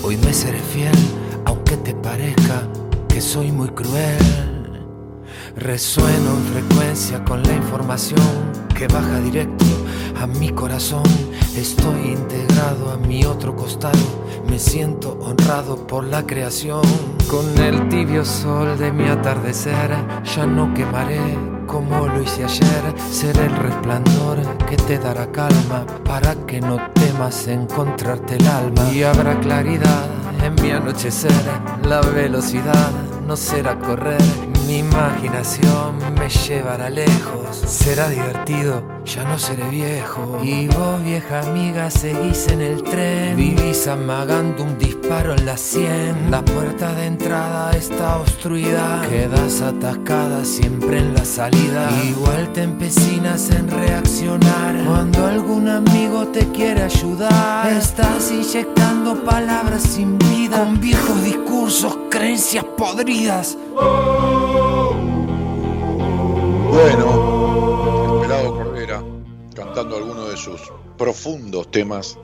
Hoy me seré fiel, aunque te parezca que soy muy cruel. Resueno en frecuencia con la información que baja directo a mi corazón. Estoy integrado a mi otro costado. Me siento honrado por la creación. Con el tibio sol de mi atardecer, ya no quemaré como lo hice ayer. Seré el resplandor que te dará calma para que no temas encontrarte el alma. Y habrá claridad en mi anochecer. La velocidad no será correr mi imaginación me llevará lejos. Será divertido, ya no seré viejo. Y vos, vieja amiga, seguís en el tren. Vivís amagando un disparo en la sien. La puerta de entrada está obstruida. Quedas atascada siempre en la salida. Igual te empecinas en reaccionar. Cuando algún amigo te quiere ayudar, estás inyectando palabras sin vida. Con viejos discursos, creencias podridas. Bueno, el pelado Cordera cantando algunos de sus profundos temas.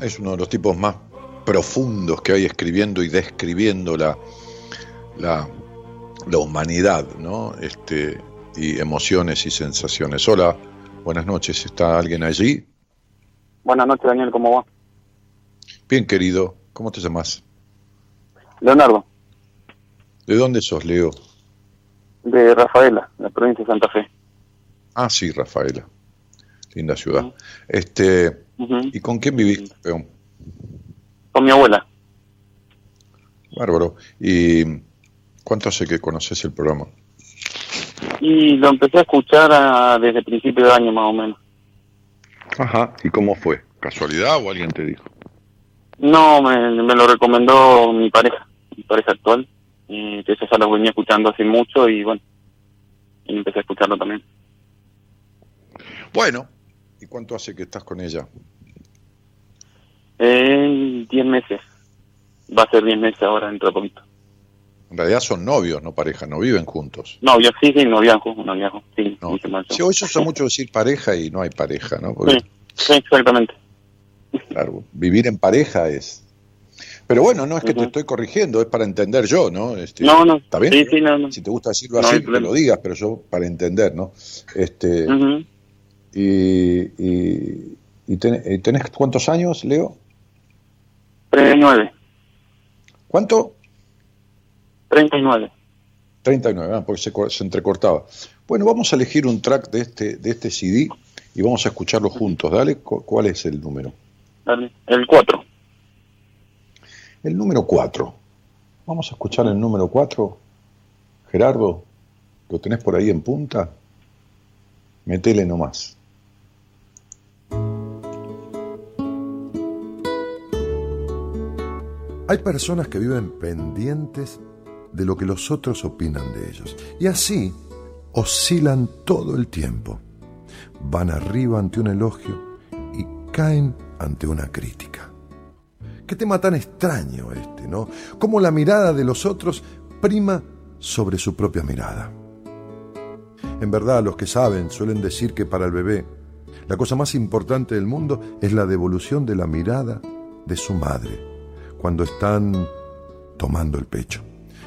Es uno de los tipos más profundos que hay escribiendo y describiendo la, la, la humanidad, ¿no? Este, y emociones y sensaciones. Hola, buenas noches. ¿Está alguien allí? Buenas noches, Daniel, ¿cómo va? Bien, querido. ¿Cómo te llamas? Leonardo, ¿De dónde sos, Leo? de Rafaela, la provincia de Santa Fe. Ah, sí, Rafaela. Linda ciudad. Este. ¿Y con quién vivís, campeón? Con mi abuela. Bárbaro. ¿Y cuánto hace que conoces el programa? Y lo empecé a escuchar a- desde principio de año más o menos. Ajá. ¿Y cómo fue? ¿Casualidad o alguien te dijo? No, me, me lo recomendó mi pareja, mi pareja actual. Y eso ya lo venía escuchando hace mucho y bueno, y empecé a escucharlo también. Bueno. ¿Y cuánto hace que estás con ella? En 10 meses. Va a ser 10 meses ahora dentro de poquito. En realidad son novios, no pareja, no viven juntos. Novio, sí, sí, noviazgo, noviazgo, sí, No. mucho más. Sí, hoy se usa mucho decir pareja y no hay pareja, ¿no? Porque, Sí, sí, exactamente. claro, vivir en pareja es... Pero bueno, no es que te estoy corrigiendo, es para entender yo, ¿no? Este, No, no. ¿Está bien? Sí, sí, no, no. Si te gusta decirlo así, que lo digas, pero yo para entender, ¿no? Este, Ujú. y, y, y ten- eh, tenés cuántos años, Leo? 39. ¿Cuánto? 39. 39, ah, porque se, se entrecortaba. Bueno, vamos a elegir un track de este, de este CD y vamos a escucharlo juntos. Dale, cu- ¿cuál es el número? Dale. El 4. El número 4. Vamos a escuchar el número 4. Gerardo, ¿lo tenés por ahí en punta? Metele nomás. Hay personas que viven pendientes de lo que los otros opinan de ellos. Y así oscilan todo el tiempo. Van arriba ante un elogio y caen ante una crítica. Qué tema tan extraño este, ¿no? Cómo la mirada de los otros prima sobre su propia mirada. En verdad, los que saben suelen decir que para el bebé la cosa más importante del mundo es la devolución de la mirada de su madre cuando están tomando el pecho.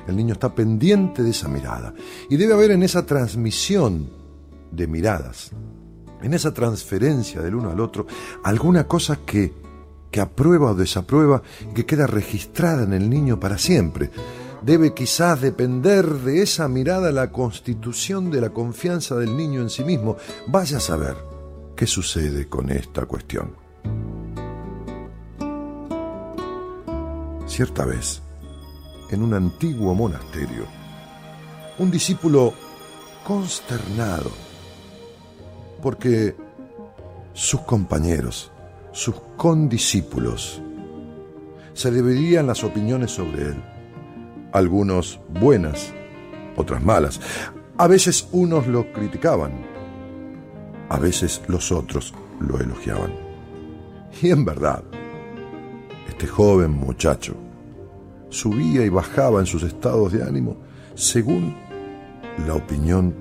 El niño está pendiente de esa mirada y debe haber en esa transmisión de miradas, en esa transferencia del uno al otro, alguna cosa que, que aprueba o desaprueba y que queda registrada en el niño para siempre debe quizás depender de esa mirada la constitución de la confianza del niño en sí mismo. Vaya a saber qué sucede con esta cuestión. Cierta vez, en un antiguo monasterio, un discípulo consternado porque sus compañeros, sus condiscípulos, se dividían las opiniones sobre él algunos buenas, otras malas. A veces unos lo criticaban, a veces los otros lo elogiaban. Y en verdad, este joven muchacho subía y bajaba en sus estados de ánimo según la opinión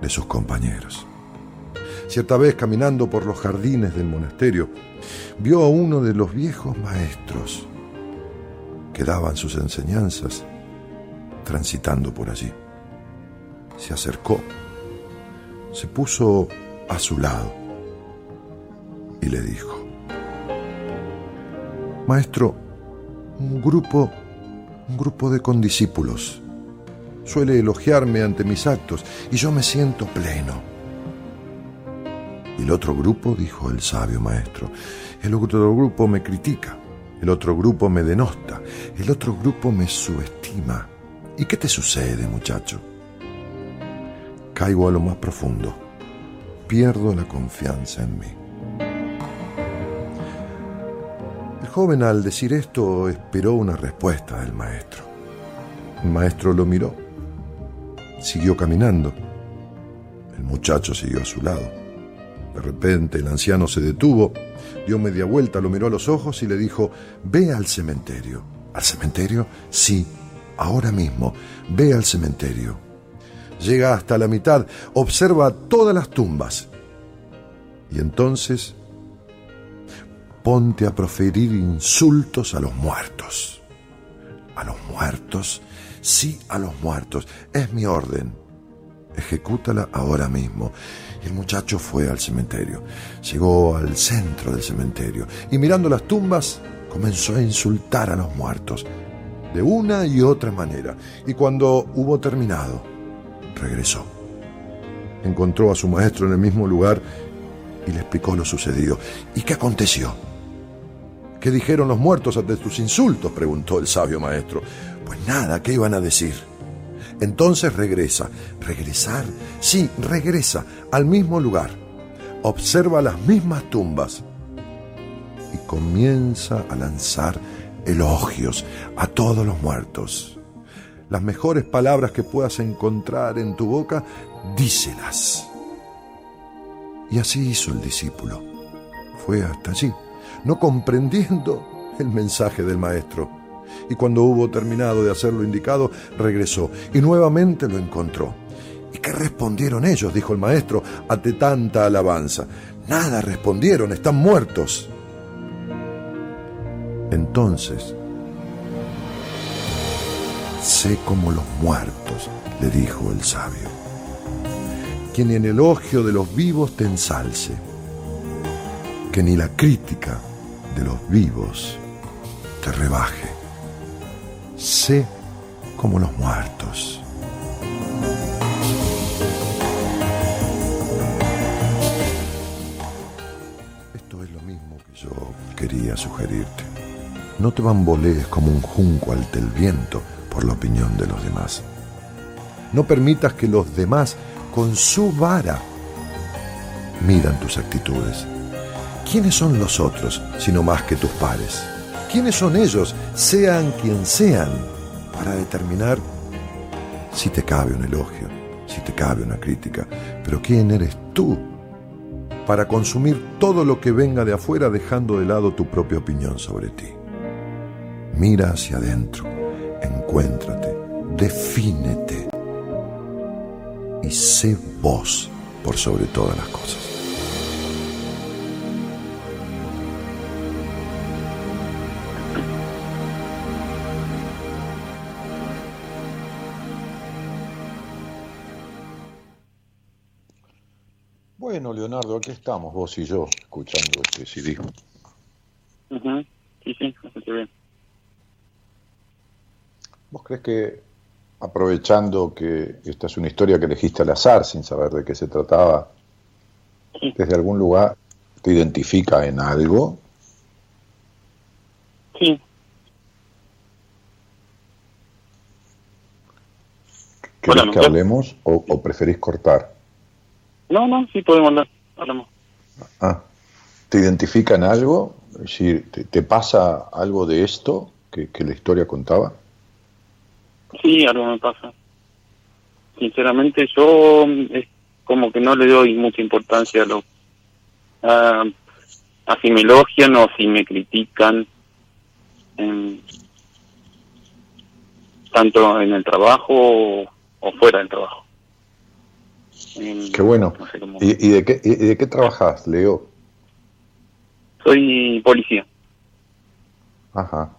de sus compañeros. Cierta vez, caminando por los jardines del monasterio, vio a uno de los viejos maestros que daban sus enseñanzas transitando por allí. Se acercó, se puso a su lado y le dijo, Maestro, un grupo, un grupo de condiscípulos suele elogiarme ante mis actos y yo me siento pleno. El otro grupo, dijo el sabio maestro, el otro grupo me critica. El otro grupo me denosta, el otro grupo me subestima. ¿Y qué te sucede, muchacho? Caigo a lo más profundo. Pierdo la confianza en mí. El joven al decir esto esperó una respuesta del maestro. El maestro lo miró. Siguió caminando. El muchacho siguió a su lado. De repente el anciano se detuvo dio media vuelta, lo miró a los ojos y le dijo, ve al cementerio. ¿Al cementerio? Sí, ahora mismo, ve al cementerio. Llega hasta la mitad, observa todas las tumbas. Y entonces ponte a proferir insultos a los muertos. ¿A los muertos? Sí, a los muertos. Es mi orden. Ejecútala ahora mismo. El muchacho fue al cementerio. Llegó al centro del cementerio y mirando las tumbas comenzó a insultar a los muertos de una y otra manera. Y cuando hubo terminado, regresó. Encontró a su maestro en el mismo lugar y le explicó lo sucedido. ¿Y qué aconteció? ¿Qué dijeron los muertos ante tus insultos? preguntó el sabio maestro. Pues nada, ¿qué iban a decir? Entonces regresa. ¿Regresar? Sí, regresa al mismo lugar. Observa las mismas tumbas y comienza a lanzar elogios a todos los muertos. Las mejores palabras que puedas encontrar en tu boca, díselas. Y así hizo el discípulo. Fue hasta allí, no comprendiendo el mensaje del maestro y cuando hubo terminado de hacer lo indicado, regresó y nuevamente lo encontró. ¿Y qué respondieron ellos? dijo el maestro ante tanta alabanza. Nada respondieron, están muertos. Entonces, sé como los muertos, le dijo el sabio, quien en elogio de los vivos te ensalce, que ni la crítica de los vivos te rebaje sé como los muertos. Esto es lo mismo que yo quería sugerirte. No te bambolees como un junco ante el viento por la opinión de los demás. No permitas que los demás, con su vara, midan tus actitudes. ¿Quiénes son los otros, sino más que tus pares? ¿Quiénes son ellos, sean quien sean, para determinar si te cabe un elogio, si te cabe una crítica, pero ¿quién eres tú para consumir todo lo que venga de afuera dejando de lado tu propia opinión sobre ti? Mira hacia adentro, encuéntrate, defínete y sé vos por sobre todas las cosas. Bueno, Leonardo, aquí estamos, vos y yo, escuchando este CD. Sí, sí, bastante bien. ¿Vos crees que, aprovechando que esta es una historia que elegiste al azar, sin saber de qué se trataba, desde algún lugar te identifica en algo? Sí. ¿Querés Bueno, que hablemos o, o preferís cortar? No, no, sí podemos hablar. Hablamos. Ah, ¿Te identifica en algo? Es decir, ¿te, te pasa algo de esto que, que la historia contaba? Sí, algo me pasa. Sinceramente, yo mm, es como que no le doy mucha importancia a lo. A, a si me elogian o si me critican. em, tanto en el trabajo o, o fuera del trabajo. Qué bueno. no sé cómo- ¿Y, y de, qué, y de qué trabajas, Leo? Soy policía. Ajá.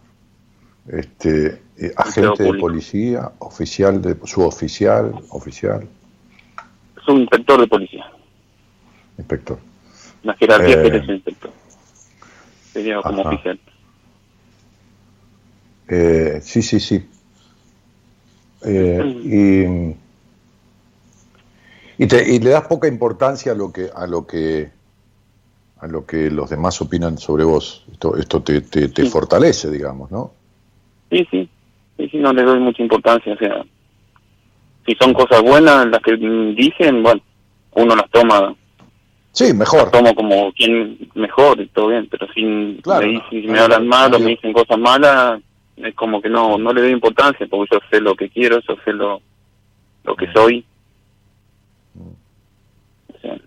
Este, eh, agente de policía, oficial de suboficial, oficial, Soy inspector de policía. inspector. La jerarquía Eh, es inspector. Sería como Ajá. oficial. Eh, sí, sí, sí. Eh, y, y, te- y le das poca importancia a lo que a lo que a lo que los demás opinan sobre vos. Esto, esto te, te, te Sí. fortalece, digamos, ¿no? Sí, sí, sí, sí, no le doy mucha importancia, o sea, si son cosas buenas las que dicen, bueno, uno las toma, Sí, mejor. las tomo como quien mejor y todo bien, pero si, Claro, me, no, si no, me hablan no, mal o me dicen cosas malas, es como que no no le doy importancia, porque yo sé lo que quiero, yo sé lo, lo que soy. O sea,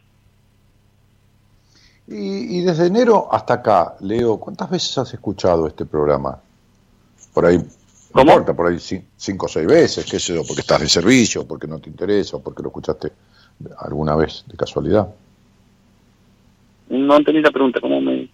Y, y desde enero hasta acá, Leo, ¿cuántas veces has escuchado este programa? Por ahí, no importa, por ahí cin- cinco o seis veces, qué sé yo, porque estás de servicio, porque no te interesa, o porque lo escuchaste alguna vez de casualidad. no entendí la pregunta, ¿cómo me...?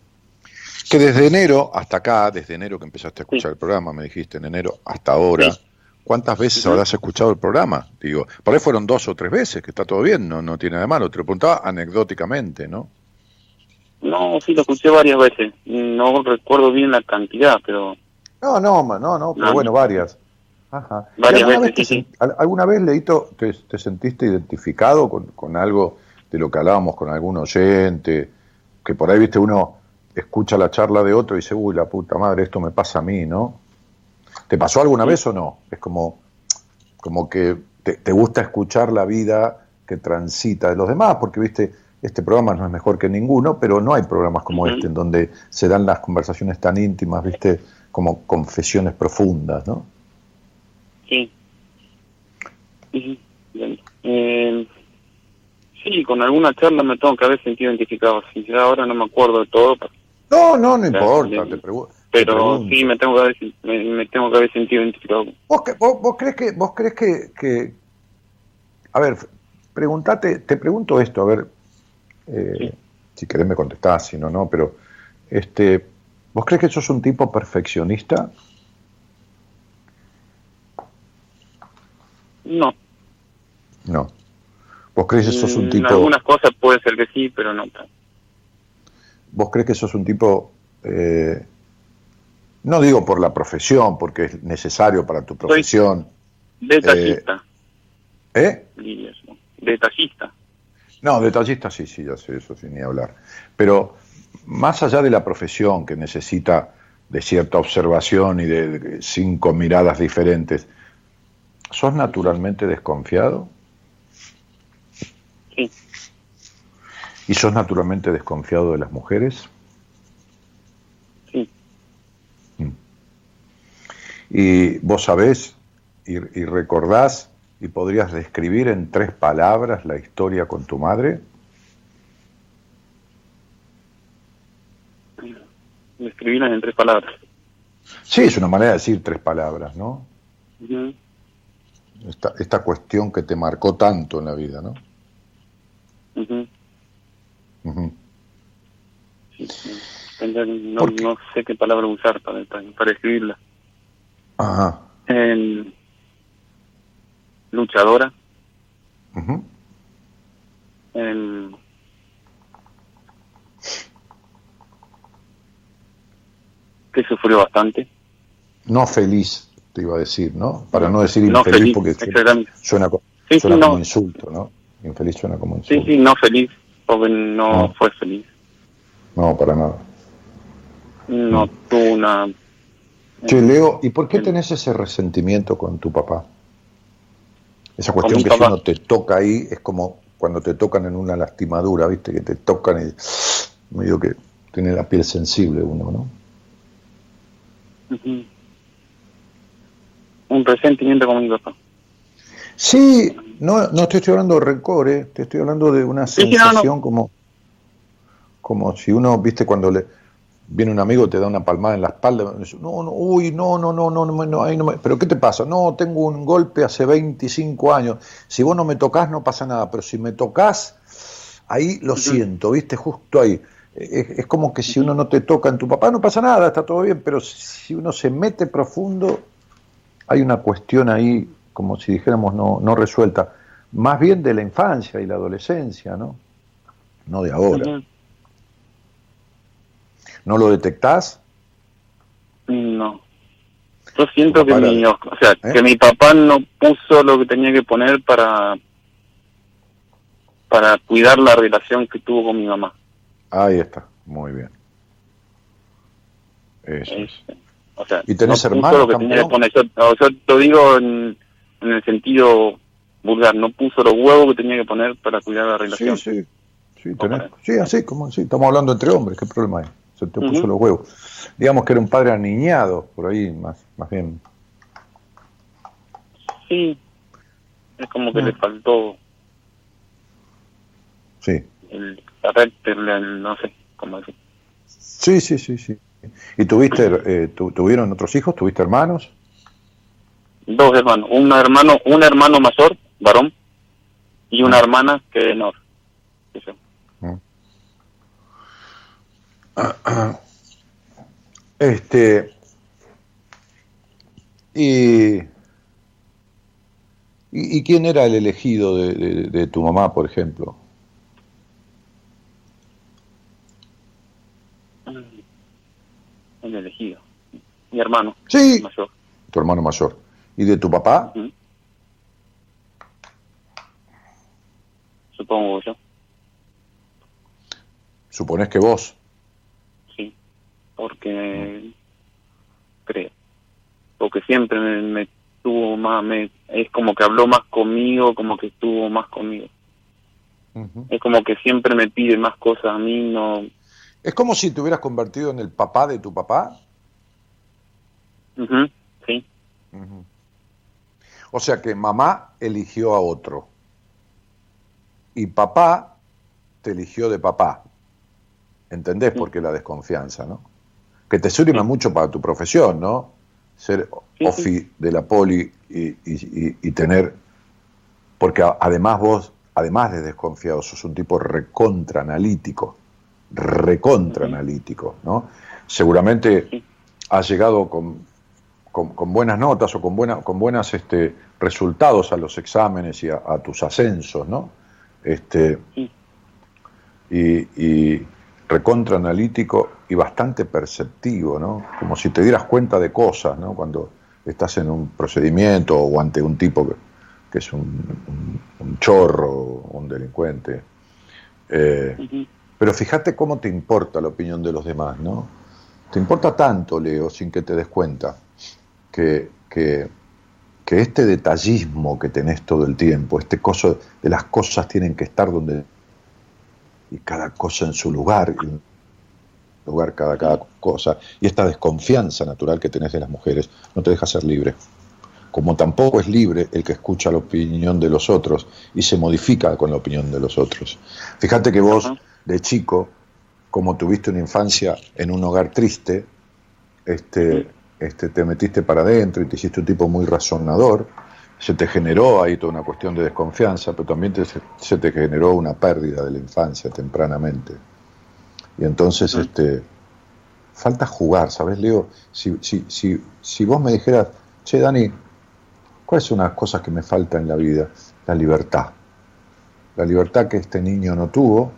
Que desde enero hasta acá, desde enero que empezaste a escuchar el programa, me dijiste en enero hasta ahora, Sí. ¿cuántas veces habrás escuchado el programa? Digo, por ahí fueron dos o tres veces, que está todo bien, no, no tiene nada de malo. Te lo preguntaba anecdóticamente, ¿no? No, sí, lo escuché varias veces, no recuerdo bien la cantidad, pero No, no, no, no, pero No. bueno, varias. Ajá. ¿Y Varias alguna, veces, vez te, sí, sen- al- ¿Alguna vez, Leito, te, te sentiste identificado con, con algo de lo que hablábamos con algún oyente? Que por ahí, viste, uno escucha la charla de otro y dice, uy, la puta madre, esto me pasa a mí, ¿no? ¿Te pasó alguna vez o no? Es como, como que te, te gusta escuchar la vida que transita de los demás, porque, viste, este programa no es mejor que ninguno, pero no hay programas como este en donde se dan las conversaciones tan íntimas, viste, como confesiones profundas, ¿no? Sí. Sí, bien. Eh, sí, con alguna charla me tengo que haber sentido identificado. Si ya ahora no me acuerdo de todo, pero- No, no, no importa, te, pregu- te pero pregunto. sí me tengo que haber, me, me tengo que haber sentido identificado. ¿Vos, que- vos- vos crees que, vos crees que, que- a ver, preguntate, te pregunto esto, a ver, eh, Sí. si querés me contestás, si no, no, pero, este, ¿vos crees que sos un tipo perfeccionista? No. No. ¿Vos crees que sos un En tipo, algunas cosas puede ser que sí, pero no vos crees que sos un tipo, eh, no digo por la profesión, porque es necesario para tu profesión, Detallista, ¿eh? yo. Detallista. No, detallista sí, sí, ya sé eso, sin ni hablar. Pero más allá de la profesión que necesita de cierta observación y de, cinco miradas diferentes, ¿sos naturalmente desconfiado? Sí. ¿Y sos naturalmente desconfiado de las mujeres? Sí. Y vos sabés y, y recordás ¿Y podrías describir en tres palabras la historia con tu madre? Describirlas en tres palabras. Sí, es una manera de decir tres palabras, ¿no? Ujú. Esta, esta cuestión que te marcó tanto en la vida, ¿no? Sí, sí. Tendría- No, no sé qué palabra usar para, para, para escribirla. Ajá. En- luchadora, que sufrió bastante. No feliz, te iba a decir, ¿no? Para no decir No infeliz feliz, porque suena, suena Sí, sí, suena no. como insulto, ¿no? Infeliz suena como Sí, insulto. sí, no feliz, porque no No. fue feliz. No, para nada. No tuvo una... Che, Leo, ¿y por qué tenés ese resentimiento con tu papá? Esa cuestión que si uno te toca ahí es como cuando te tocan en una lastimadura, ¿viste? Que te tocan y medio que tiene la piel sensible uno, ¿no? Un resentimiento con mi papá. Sí, no, no te estoy hablando de rencor, ¿eh? te estoy hablando de una Sí, sí, no, sensación como como si uno, viste, cuando le viene un amigo te da una palmada en la espalda, no, no, uy, no, no, no, no, no, no, ahí no me- pero ¿qué te pasa? No, tengo un golpe hace 25 años, si vos no me tocas no pasa nada, pero si me tocas, ahí lo siento, viste, justo ahí. Es, es como que si uno no te toca en tu papá no pasa nada, está todo bien, pero si uno se mete profundo, hay una cuestión ahí, como si dijéramos, no, no resuelta, más bien de la infancia y la adolescencia, ¿no? No de ahora. ¿No lo detectás? No. Yo siento que mi, o sea, ¿Eh? que mi papá no puso lo que tenía que poner para para cuidar la relación que tuvo con mi mamá. Ahí está, muy bien. Eso es. Este, o sea, ¿Y tenés no hermanos, lo que tenía que poner. Yo, yo lo digo en, en el sentido vulgar, no puso los huevos que tenía que poner para cuidar la Sí, relación. sí. Sí, No, tenés- sí, así como sí, estamos hablando entre hombres, ¿qué problema hay? Se te puso los huevos. Digamos que era un padre aniñado, por ahí, más, más bien. Sí, es como que le faltó Sí. el carácter, no sé cómo decir. Sí, sí, sí, sí. ¿Y tuviste, eh, tu- tuvieron otros hijos? ¿Tuviste hermanos? Dos hermanos, un hermano, un hermano mayor, varón, y una hermana que es menor. Eso. Este. Y, y, quién era el elegido de, de- de tu mamá, por ejemplo? El elegido. Mi hermano Sí. mayor. Tu hermano mayor. ¿Y de tu papá? Supongo yo, Suponés que vos. Porque creo. Porque siempre me, me tuvo más, me, es como que habló más conmigo, como que estuvo más conmigo. Es como que siempre me pide más cosas a mí, no. Es como si te hubieras convertido en el papá de tu papá. Ujú, Sí, O sea que mamá eligió a otro. Y papá te eligió de papá. ¿Entendés por qué la desconfianza, no? Que te sirve mucho para tu profesión, ¿no? Ser Sí, ofi de la poli y, y- y- y tener... Porque además vos, además de desconfiado, sos un tipo recontra analítico. Recontra analítico, ¿no? Seguramente Sí. has llegado con, con, con buenas notas o con, buena, con buenas este, resultados a los exámenes y a, a tus ascensos, ¿no? Este, y, y recontra analítico y bastante perceptivo, ¿no? Como si te dieras cuenta de cosas, ¿no? Cuando estás en un procedimiento o ante un tipo que, que es un, un- un chorro un delincuente. Eh, pero fíjate cómo te importa la opinión de los demás, ¿no? Te importa tanto, Leo, sin que te des cuenta, que, que, que este detallismo que tenés todo el tiempo, este coso de las cosas tienen que estar donde... y cada cosa en su lugar, y lugar cada, cada cosa, y esta desconfianza natural que tenés de las mujeres, no te deja ser libre. como tampoco es libre el que escucha la opinión de los otros y se modifica con la opinión de los otros. Fíjate que vos, de chico, como tuviste una infancia en un hogar triste, este, este, te metiste para adentro y te hiciste un tipo muy razonador, se te generó ahí toda una cuestión de desconfianza, pero también se te generó una pérdida de la infancia tempranamente. Y entonces, este, falta jugar, ¿sabes, Leo? Si, si, si, si vos me dijeras, che, Dani, ¿cuáles son las cosas que me faltan en la vida? La libertad. La libertad que este niño no tuvo,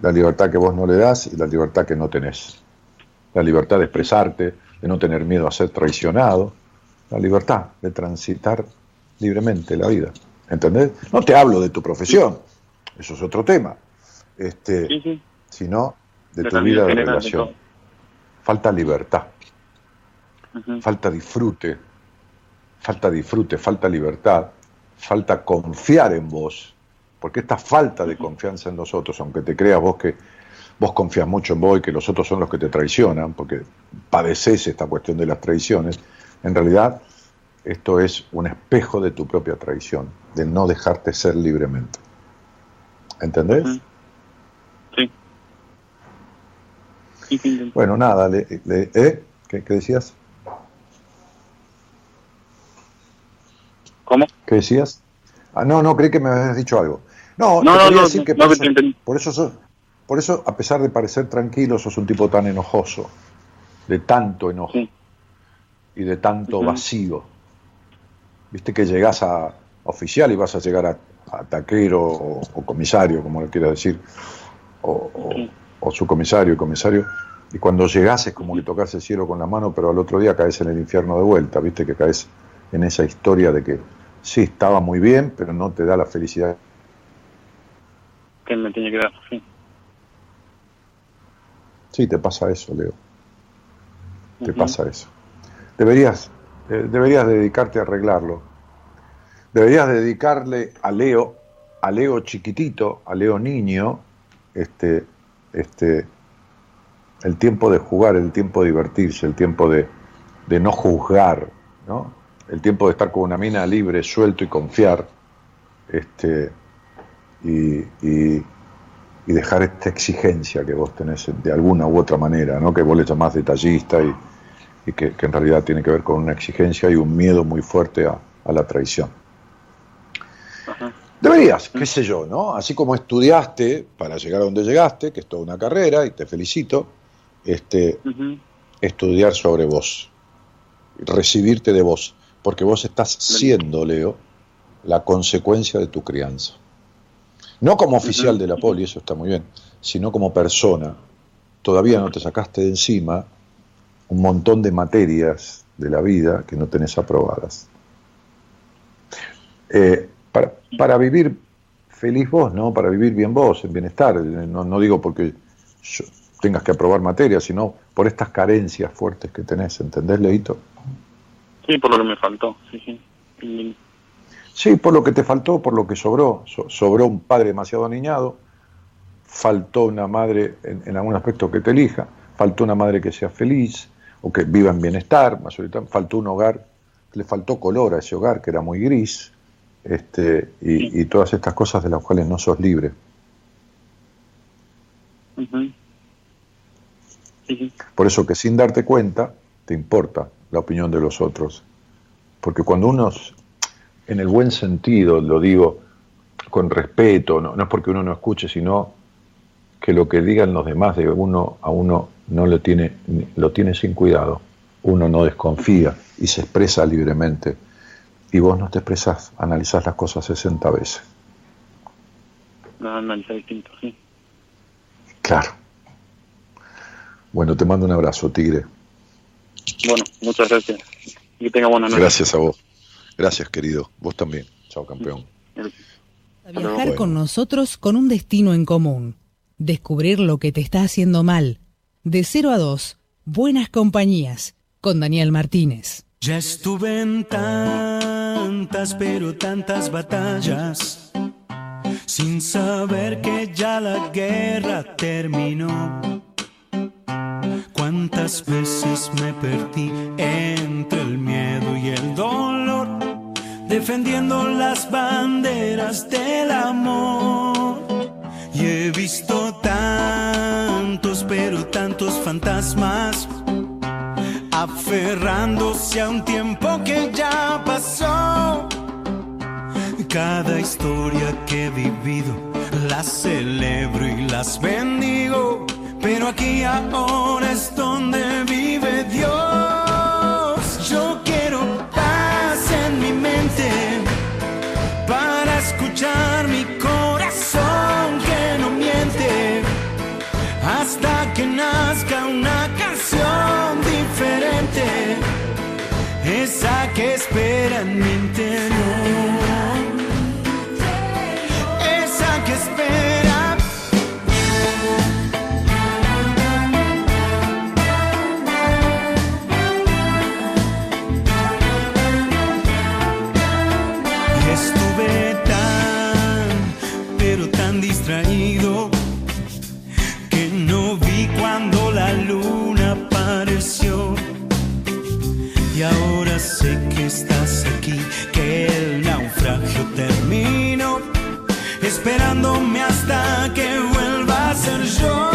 la libertad que vos no le das y la libertad que no tenés. La libertad de expresarte, de no tener miedo a ser traicionado, la libertad de transitar libremente la vida. ¿Entendés? No te hablo de tu profesión, eso es otro tema, este, sino de tu vida de relación. Falta libertad, falta disfrute, falta disfrute, falta libertad, falta confiar en vos, porque esta falta de confianza en los otros, aunque te creas vos que vos confías mucho en vos y que los otros son los que te traicionan, porque padeces esta cuestión de las traiciones, en realidad esto es un espejo de tu propia traición, de no dejarte ser libremente. ¿Entendés? Sí. Bueno, nada, le, ¿eh? ¿Qué, decías? ¿Cómo? ¿Qué decías? Ah, no, no, creí que me habías dicho algo. No, no, te no, decir que por, eso, por, eso por eso, a pesar de parecer tranquilo, sos un tipo tan enojoso, de tanto enojo y de tanto vacío. Viste que llegás a oficial y vas a llegar a, taquero o, comisario, como lo quieras decir, o, o, subcomisario y comisario, y cuando llegás es como que tocas el cielo con la mano, pero al otro día caes en el infierno de vuelta, viste que caes en esa historia de que sí, estaba muy bien, pero no te da la felicidad. Que me tiene que dar, sí. Sí, te pasa eso, Leo. Te pasa eso. Deberías, eh, deberías dedicarte a arreglarlo. Deberías dedicarle a Leo, a Leo chiquitito, a Leo niño, este, este, el tiempo de jugar, el tiempo de divertirse, el tiempo de, de no juzgar, ¿no? el tiempo de estar con una mina libre, suelto y confiar, este, y, y dejar esta exigencia que vos tenés de alguna u otra manera, ¿no? que vos le llamás detallista y, y que, en realidad tiene que ver con una exigencia y un miedo muy fuerte a, la traición. Deberías, qué sé yo, ¿no? Así como estudiaste para llegar a donde llegaste, que es toda una carrera, y te felicito, este, estudiar sobre vos, recibirte de vos, porque vos estás siendo, Leo, la consecuencia de tu crianza. No como oficial de la poli, eso está muy bien, sino como persona. Todavía no te sacaste de encima un montón de materias de la vida que no tenés aprobadas. Eh, para, vivir feliz vos, ¿no? Para vivir bien vos, en bienestar. No, digo porque tengas que aprobar materias, sino por estas carencias fuertes que tenés, ¿entendés, Leito? Sí, por lo que me faltó, sí, sí. Sí, por lo que te faltó, por lo que sobró. sobró un padre demasiado aniñado, faltó una madre en, algún aspecto que te elija, faltó una madre que sea feliz o que viva en bienestar, faltó un hogar, le faltó color a ese hogar que era muy gris, este, y, todas estas cosas de las cuales no sos libre. Por eso que sin darte cuenta, te importa la opinión de los otros. Porque cuando uno en el buen sentido, lo digo con respeto, no, es porque uno no escuche, sino que lo que digan los demás de uno a uno no lo tiene, lo tiene sin cuidado. Uno no desconfía y se expresa libremente. Y vos no te expresás, analizás las cosas 60 veces. No, analiza distinto, sí. Claro. Bueno, te mando un abrazo, Tigre. Bueno, muchas gracias. Y que tenga buena noche. Gracias a vos. Gracias, querido. Vos también. Chao, campeón. A viajar con nosotros con un destino en común. Descubrir lo que te está haciendo mal. De 0 a 2, Buenas Compañías, con Daniel Martínez. Ya estuve en tantas, pero tantas batallas, sin saber que ya la guerra terminó. Cuántas veces me perdí entre el miedo y el dolor defendiendo las banderas del amor. Y he visto tantos, pero tantos fantasmas aferrándose a un tiempo que ya pasó. Cada historia que he vivido las celebro y las bendigo, pero aquí ahora es donde vive espera en terminó, esperándome hasta que vuelva a ser. Yo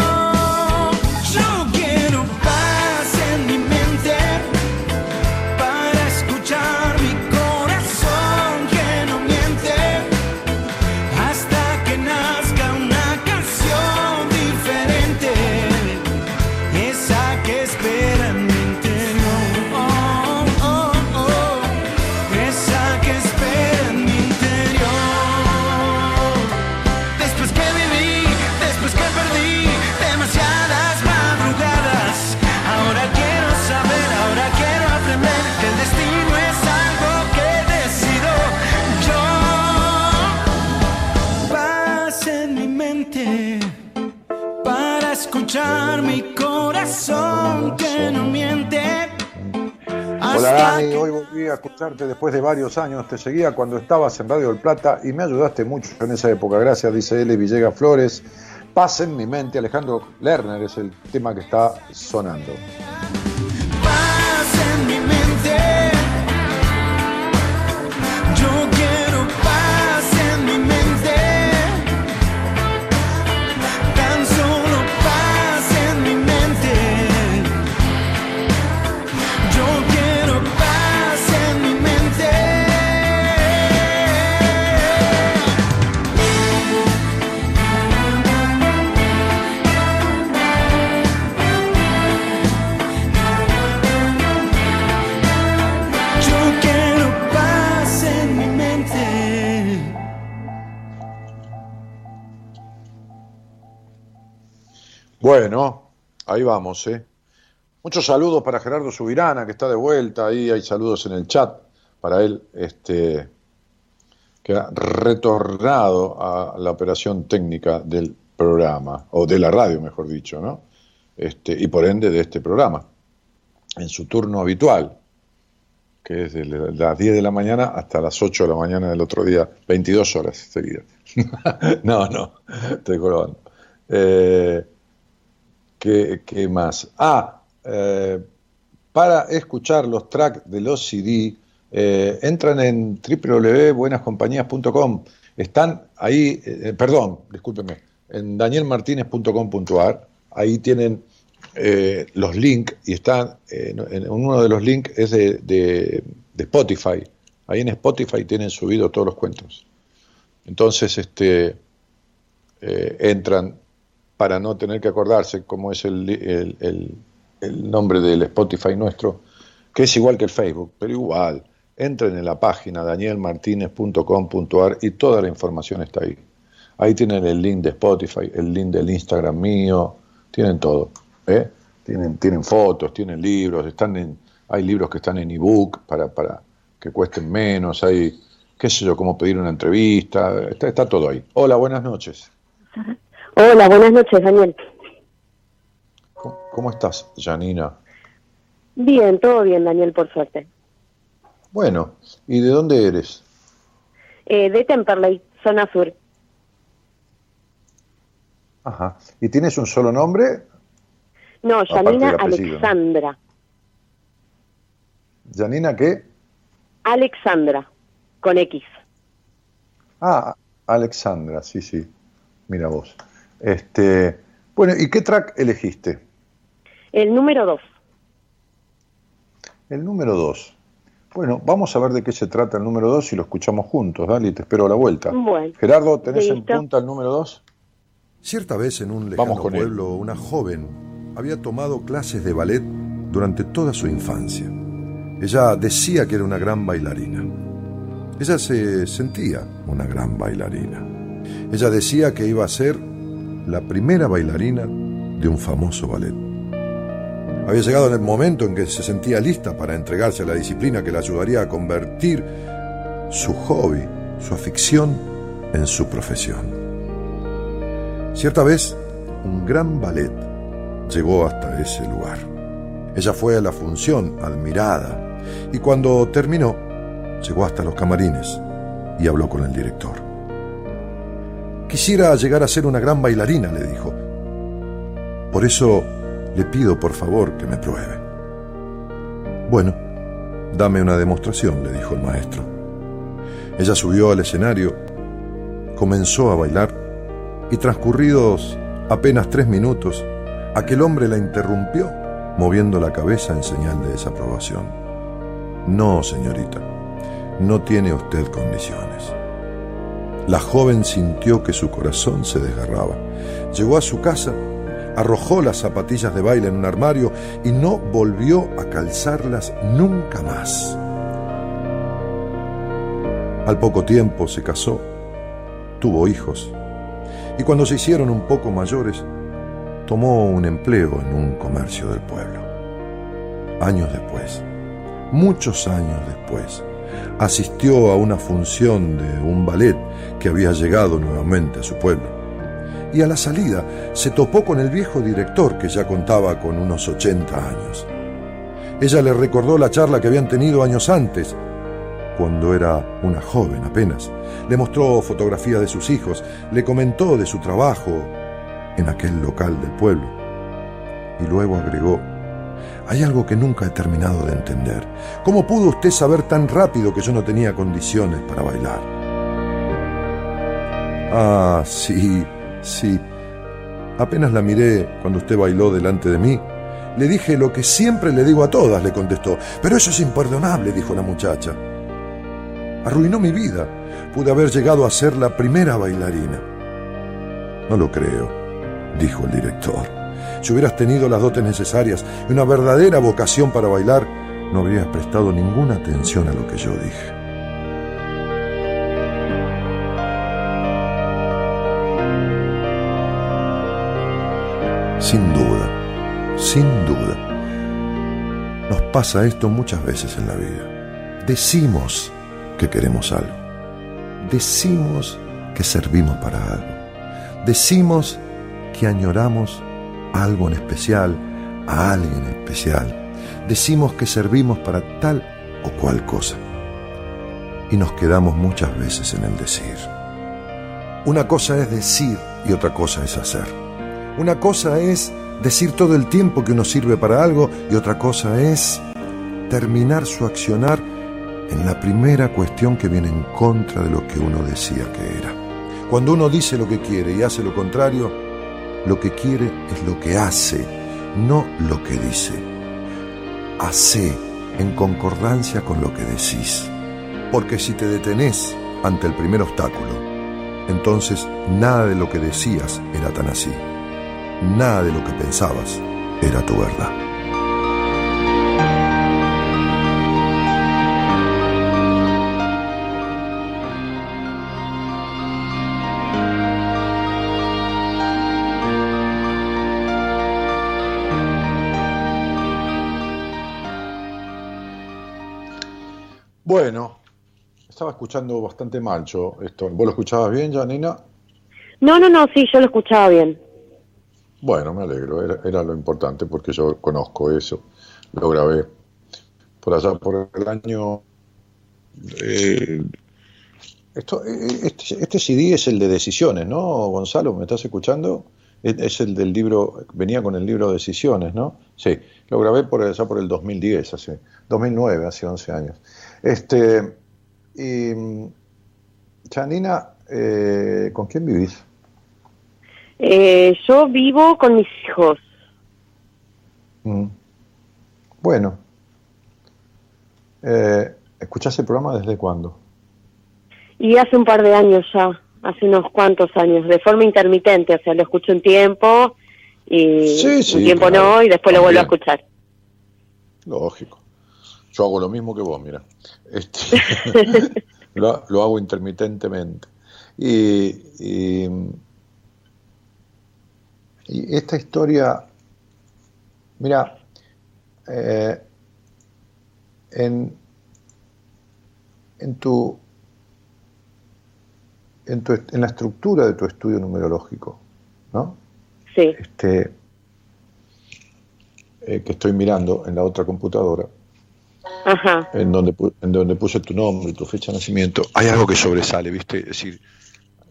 escuchar mi corazón que no miente. Hola Dani, hoy volví a escucharte después de varios años. Te seguía cuando estabas en Radio del Plata y me ayudaste mucho en esa época. Gracias, dice L. Villegas Flores. Paz en mi mente, Alejandro Lerner es el tema que está sonando. Bueno, ahí vamos, ¿eh? Muchos saludos para Gerardo Subirana, que está de vuelta. Ahí hay saludos en el chat para él, este, que ha retornado a la operación técnica del programa, o de la radio, mejor dicho, ¿no? Este, y por ende de este programa, en su turno habitual, que es de las 10 de la mañana hasta las 8 de la mañana del otro día, 22 horas seguidas. no, no, estoy colgando. Eh, ¿Qué, más? Ah, eh, para escuchar los tracks de los CD, eh, entran en www.buenascompañías.com. Están ahí, eh, perdón, discúlpeme, en danielmartinez.com.ar. Ahí tienen los links y están, en uno de los links es de, de- Spotify. Ahí en Spotify tienen subido todos los cuentos. Entonces, este, entran para no tener que acordarse cómo es el, el- nombre del Spotify nuestro, que es igual que el Facebook, pero igual. Entren en la página danielmartinez.com.ar y toda la información está ahí. Ahí tienen el link de Spotify, el link del Instagram mío, tienen todo. ¿eh? Tienen, tienen fotos, tienen libros, están en, hay libros que están en ebook para, para que cuesten menos, hay, qué sé yo, cómo pedir una entrevista, está, está todo ahí. Hola, buenas noches. Hola, buenas noches, Daniel. ¿Cómo, estás, Janina? Bien, todo bien, Daniel, por suerte. Bueno, ¿y de dónde eres? Eh, de Temperley, zona sur. Ajá. ¿Y tienes un solo nombre? No, Janina. Alexandra. ¿Janina qué? Alexandra. con X. Ah, Alexandra, sí, sí. Mira vos. Este, bueno, ¿y qué track elegiste? El número 2. El número 2. Bueno, vamos a ver de qué se trata el número 2 y lo escuchamos juntos, dale, y te espero a la vuelta. Bueno. Gerardo, ¿tenés en punta el número 2? Cierta vez en un lejano Vamos con él. pueblo, una joven había tomado clases de ballet durante toda su infancia. Ella decía que era una gran bailarina. Ella se sentía una gran bailarina. Ella decía que iba a ser la primera bailarina de un famoso ballet. Había llegado en el momento en que se sentía lista para entregarse a la disciplina que la ayudaría a convertir su hobby, su afición, en su profesión. Cierta vez, un gran ballet llegó hasta ese lugar. Ella fue a la función, admirada, y cuando terminó, llegó hasta los camarines y habló con el director. Quisiera llegar a ser una gran bailarina, le dijo. Por eso le pido por favor que me pruebe. Bueno, dame una demostración, le dijo el maestro. Ella subió al escenario, comenzó a bailar y transcurridos apenas tres minutos, aquel hombre la interrumpió moviendo la cabeza en señal de desaprobación. No, señorita, no tiene usted condiciones. La joven sintió que su corazón se desgarraba. Llegó a su casa, arrojó las zapatillas de baile en un armario y no volvió a calzarlas nunca más. Al poco tiempo se casó, tuvo hijos y cuando se hicieron un poco mayores, tomó un empleo en un comercio del pueblo. Años después, muchos años después, asistió a una función de un ballet que había llegado nuevamente a su pueblo. Y a la salida se topó con el viejo director que ya contaba con unos 80 años. Ella le recordó la charla que habían tenido años antes, cuando era una joven apenas. Le mostró fotografías de sus hijos, le comentó de su trabajo en aquel local del pueblo. Y luego agregó, hay algo que nunca he terminado de entender. ¿Cómo pudo usted saber tan rápido que yo no tenía condiciones para bailar? Ah, sí, sí. Apenas la miré cuando usted bailó delante de mí. Le dije lo que siempre le digo a todas, le contestó. Pero eso es imperdonable, dijo la muchacha. Arruinó mi vida. Pude haber llegado a ser la primera bailarina. No lo creo, dijo el director. Si hubieras tenido las dotes necesarias y una verdadera vocación para bailar, no habrías prestado ninguna atención a lo que yo dije. Sin duda, sin duda, nos pasa esto muchas veces en la vida. Decimos que queremos algo. Decimos que servimos para algo. Decimos que añoramos algo en especial, a alguien especial. Decimos que servimos para tal o cual cosa. Y nos quedamos muchas veces en el decir. Una cosa es decir y otra cosa es hacer. Una cosa es decir todo el tiempo que uno sirve para algo y otra cosa es terminar su accionar en la primera cuestión que viene en contra de lo que uno decía que era. Cuando uno dice lo que quiere y hace lo contrario, lo que quiere es lo que hace, no lo que dice. Hace en concordancia con lo que decís. Porque si te detenés ante el primer obstáculo, entonces nada de lo que decías era tan así. Nada de lo que pensabas era tu verdad. Escuchando bastante mal yo esto. ¿Vos lo escuchabas bien, Janina? No, no, no, sí, yo lo escuchaba bien. Bueno, me alegro, era, era lo importante porque yo conozco eso, lo grabé por allá por el año... eh, esto, eh, este, este CD es el de Decisiones, ¿no, Gonzalo? ¿Me estás escuchando? Es, es el del libro, venía con el libro Decisiones, ¿no? Sí, lo grabé por allá por el 2010, hace 2009, hace 11 años. Este, Y, Janina, eh, ¿con quién vivís? Eh, yo vivo con mis hijos. Mm. Bueno. Eh, ¿Escuchás el programa desde cuándo? Y hace un par de años ya, hace unos cuantos años, de forma intermitente, o sea, lo escucho un tiempo y Sí, sí, un tiempo claro, no y después lo vuelvo a escuchar. Lógico. Yo hago lo mismo que vos, mira. Este, lo, lo hago intermitentemente. Y, y, y esta historia, mira, eh, en, en tu en, tu, en la estructura de tu estudio numerológico, ¿no? Sí. Este, eh, que estoy mirando en la otra computadora, Ajá. en donde, en donde puse tu nombre y tu fecha de nacimiento, hay algo que sobresale, ¿viste? Es decir,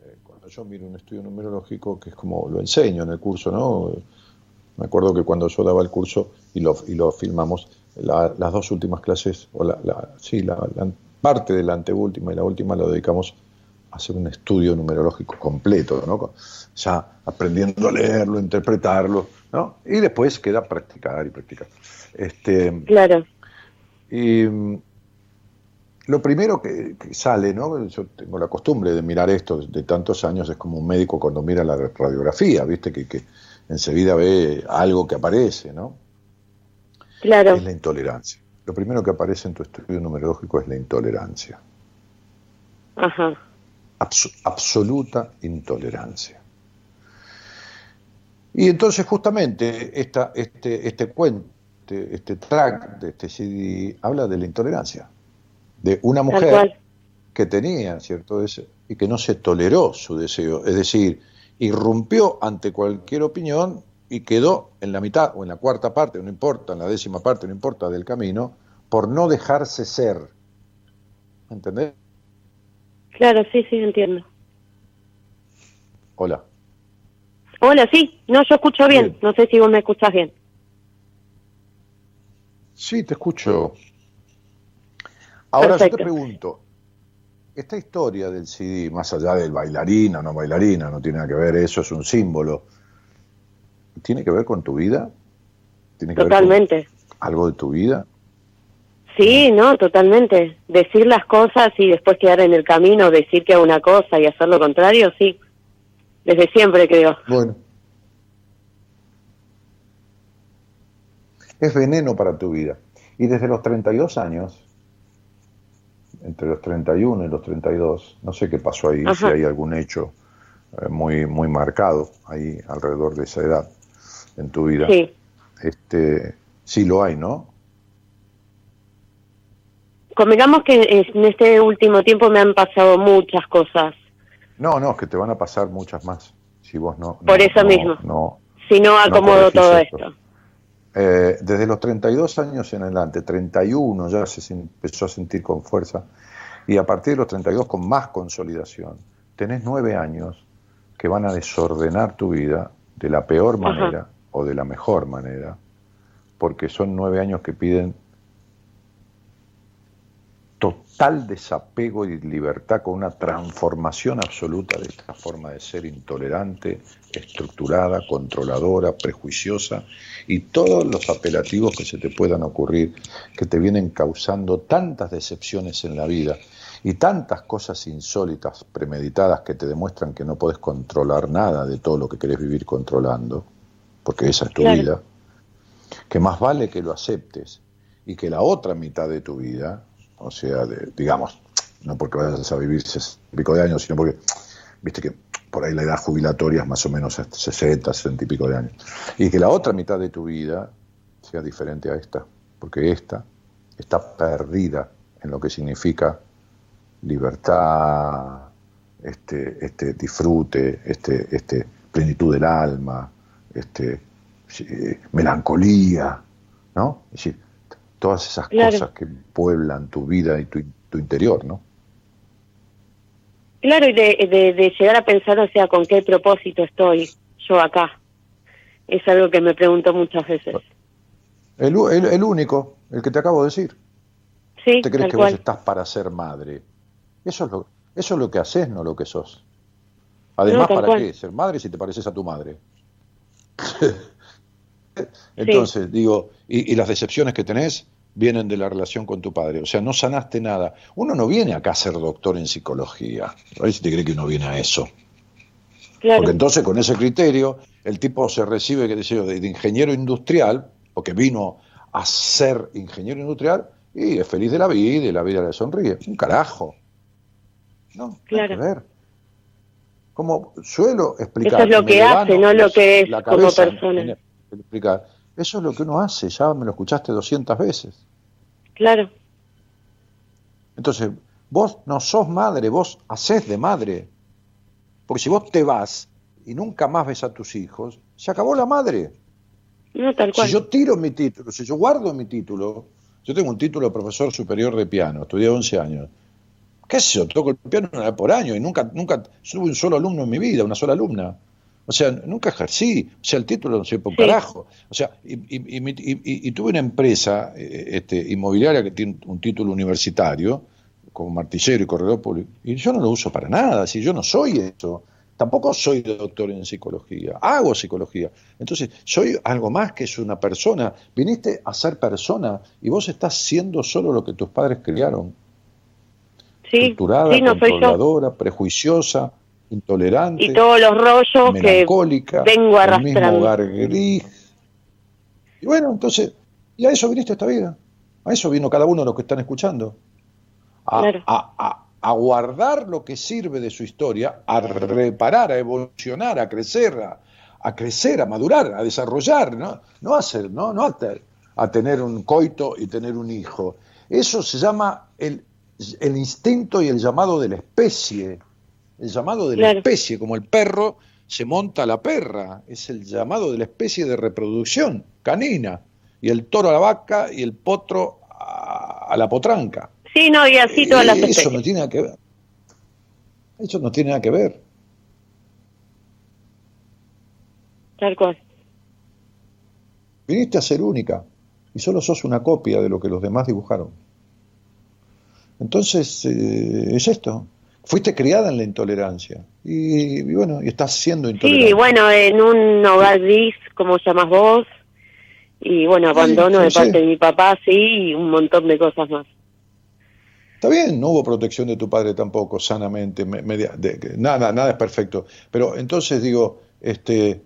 eh, cuando yo miro un estudio numerológico, que es como lo enseño en el curso, ¿no? Me acuerdo que cuando yo daba el curso y lo, y lo filmamos, la- las dos últimas clases, o la, la- sí, la, la parte de la anteúltima y la última lo dedicamos a hacer un estudio numerológico completo, ¿no? Ya aprendiendo a leerlo, interpretarlo, ¿no? Y después queda practicar y practicar. Este, Claro. Y mm, lo primero que, que sale, ¿no? Yo tengo la costumbre de mirar esto de tantos años, es como un médico cuando mira la radiografía, ¿viste? Que, que enseguida ve algo que aparece, ¿no? Claro. Es la intolerancia. Lo primero que aparece en tu estudio numerológico es la intolerancia. Ajá. Abs- absoluta intolerancia. Y entonces justamente esta, este, este cuento, este, este track de este CD habla de la intolerancia, de una mujer que tenía cierto deseo y que no se toleró su deseo, es decir, irrumpió ante cualquier opinión y quedó en la mitad o en la cuarta parte, no importa, en la décima parte, no importa, del camino, por no dejarse ser. ¿Entendés? Claro, sí, sí, entiendo. Hola. Hola, sí. No, yo escucho bien. Bien. No sé si vos me escuchás bien. Sí, te escucho. Ahora yo te pregunto, esta historia del CD, más allá del bailarina o no bailarina, no tiene nada que ver, eso es un símbolo, ¿tiene que ver con tu vida? ¿Tiene que ver Totalmente. con algo de tu vida? Sí, no, totalmente. Decir las cosas y después quedar en el camino, decir que hago una cosa y hacer lo contrario, sí. Desde siempre creo. Bueno. Es veneno para tu vida. Y desde los 32 años, entre los 31 y los 32, no sé qué pasó ahí, si hay algún hecho eh, muy, muy marcado ahí alrededor de esa edad en tu vida. Sí. Este, sí lo hay, ¿no? Convengamos que en este último tiempo me han pasado muchas cosas. No, no, es que te van a pasar muchas más. Si vos no. no- Por eso no- mismo. No, Si no acomodo todo esto. esto. Eh, desde los 32 años en adelante, 31 ya se empezó a sentir con fuerza y a partir de los 32 con más consolidación. Tenés nueve años que van a desordenar tu vida de la peor Ajá. manera o de la mejor manera, porque son nueve años que piden total desapego y libertad con una transformación absoluta de esta forma de ser intolerante, estructurada, controladora, prejuiciosa y todos los apelativos que se te puedan ocurrir que te vienen causando tantas decepciones en la vida y tantas cosas insólitas, premeditadas que te demuestran que no puedes controlar nada de todo lo que querés vivir controlando, porque esa es tu Claro. vida, que más vale que lo aceptes y que la otra mitad de tu vida, o sea, de- digamos, no porque vayas a vivir pico de años, sino porque, viste que por ahí la edad jubilatoria es más o menos hasta 60, 60 y pico de años, y que la otra mitad de tu vida sea diferente a esta, porque esta está perdida en lo que significa libertad, este, este disfrute, este, este plenitud del alma, este, melancolía, ¿no? Es decir, todas esas Claro. cosas que pueblan tu vida y tu, tu interior, ¿no? Claro, y de, de, de llegar a pensar, o sea, con qué propósito estoy yo acá. Es algo que me pregunto muchas veces. El, el- el único, el que te acabo de decir. Sí, ¿Te crees que cual. vos estás para ser madre? Eso es lo, eso es lo que haces, no lo que sos. Además, No, ¿para cual. qué? Ser madre si te pareces a tu madre. Entonces, digo, y, y las decepciones que tenés vienen de la relación con tu padre. O sea, no sanaste nada. Uno no viene acá a ser doctor en psicología. A ver si te cree que uno viene a eso. Claro. Porque entonces con ese criterio el tipo se recibe qué sé yo, de, ingeniero industrial, porque vino a ser ingeniero industrial y es feliz de la vida y la vida le sonríe. Un carajo. No, nada que ver. Como suelo explicar. Eso es lo que hace, no lo que es la como persona. explicar. Eso es lo que uno hace, ya me lo escuchaste 200 veces. Claro. Entonces, vos no sos madre, vos hacés de madre. Porque si vos te vas y nunca más ves a tus hijos, se acabó la madre. No, tal cual. Si yo tiro mi título, si yo guardo mi título, yo tengo un título de profesor superior de piano, estudié 11 años. ¿Qué sé yo? Toco el piano una vez por año y nunca, nunca tuve un solo alumno en mi vida, una sola alumna. O sea, nunca ejercí. O sea, el título no sirve por Sí. carajo. O sea, y, y- y tuve una empresa eh, este, inmobiliaria que tiene un título universitario, como martillero y corredor público, y yo no lo uso para nada, si yo no soy eso. Tampoco soy doctor en psicología, hago psicología. Entonces, soy algo más que es una persona. Viniste a ser persona y vos estás siendo solo lo que tus padres criaron. Sí, no controladora, prejuiciosa, intolerante, Y todos los rollos que el mismo hogar gris. Y bueno, entonces, y a eso viniste esta vida. A eso vino cada uno de los que están escuchando. A, Claro. a- a- a guardar lo que sirve de su historia, a reparar, a evolucionar, a crecer, a, crecer, a madurar, a desarrollar, ¿no? No a ser, ¿no? No a, te- a tener un coito y tener un hijo. Eso se llama el, el instinto y el llamado de la especie. El llamado de la Claro. especie, como el perro se monta a la perra, es el llamado de la especie de reproducción canina, y el toro a la vaca y el potro a, a la potranca. Sí, no, y así todas las Eh, Eso especies. no tiene nada que ver. Eso no tiene nada que ver. Tal cual. Viniste a ser única y solo sos una copia de lo que los demás dibujaron. Entonces, eh, es esto. Fuiste criada en la intolerancia y, y bueno, y estás siendo intolerante. Sí, bueno, en un hogar gris, como llamas vos, y bueno, abandono sí, de sí. parte de mi papá, sí, y un montón de cosas más. Está bien, no hubo protección de tu padre tampoco, sanamente, media- de- nada, nada es perfecto. Pero entonces digo, este,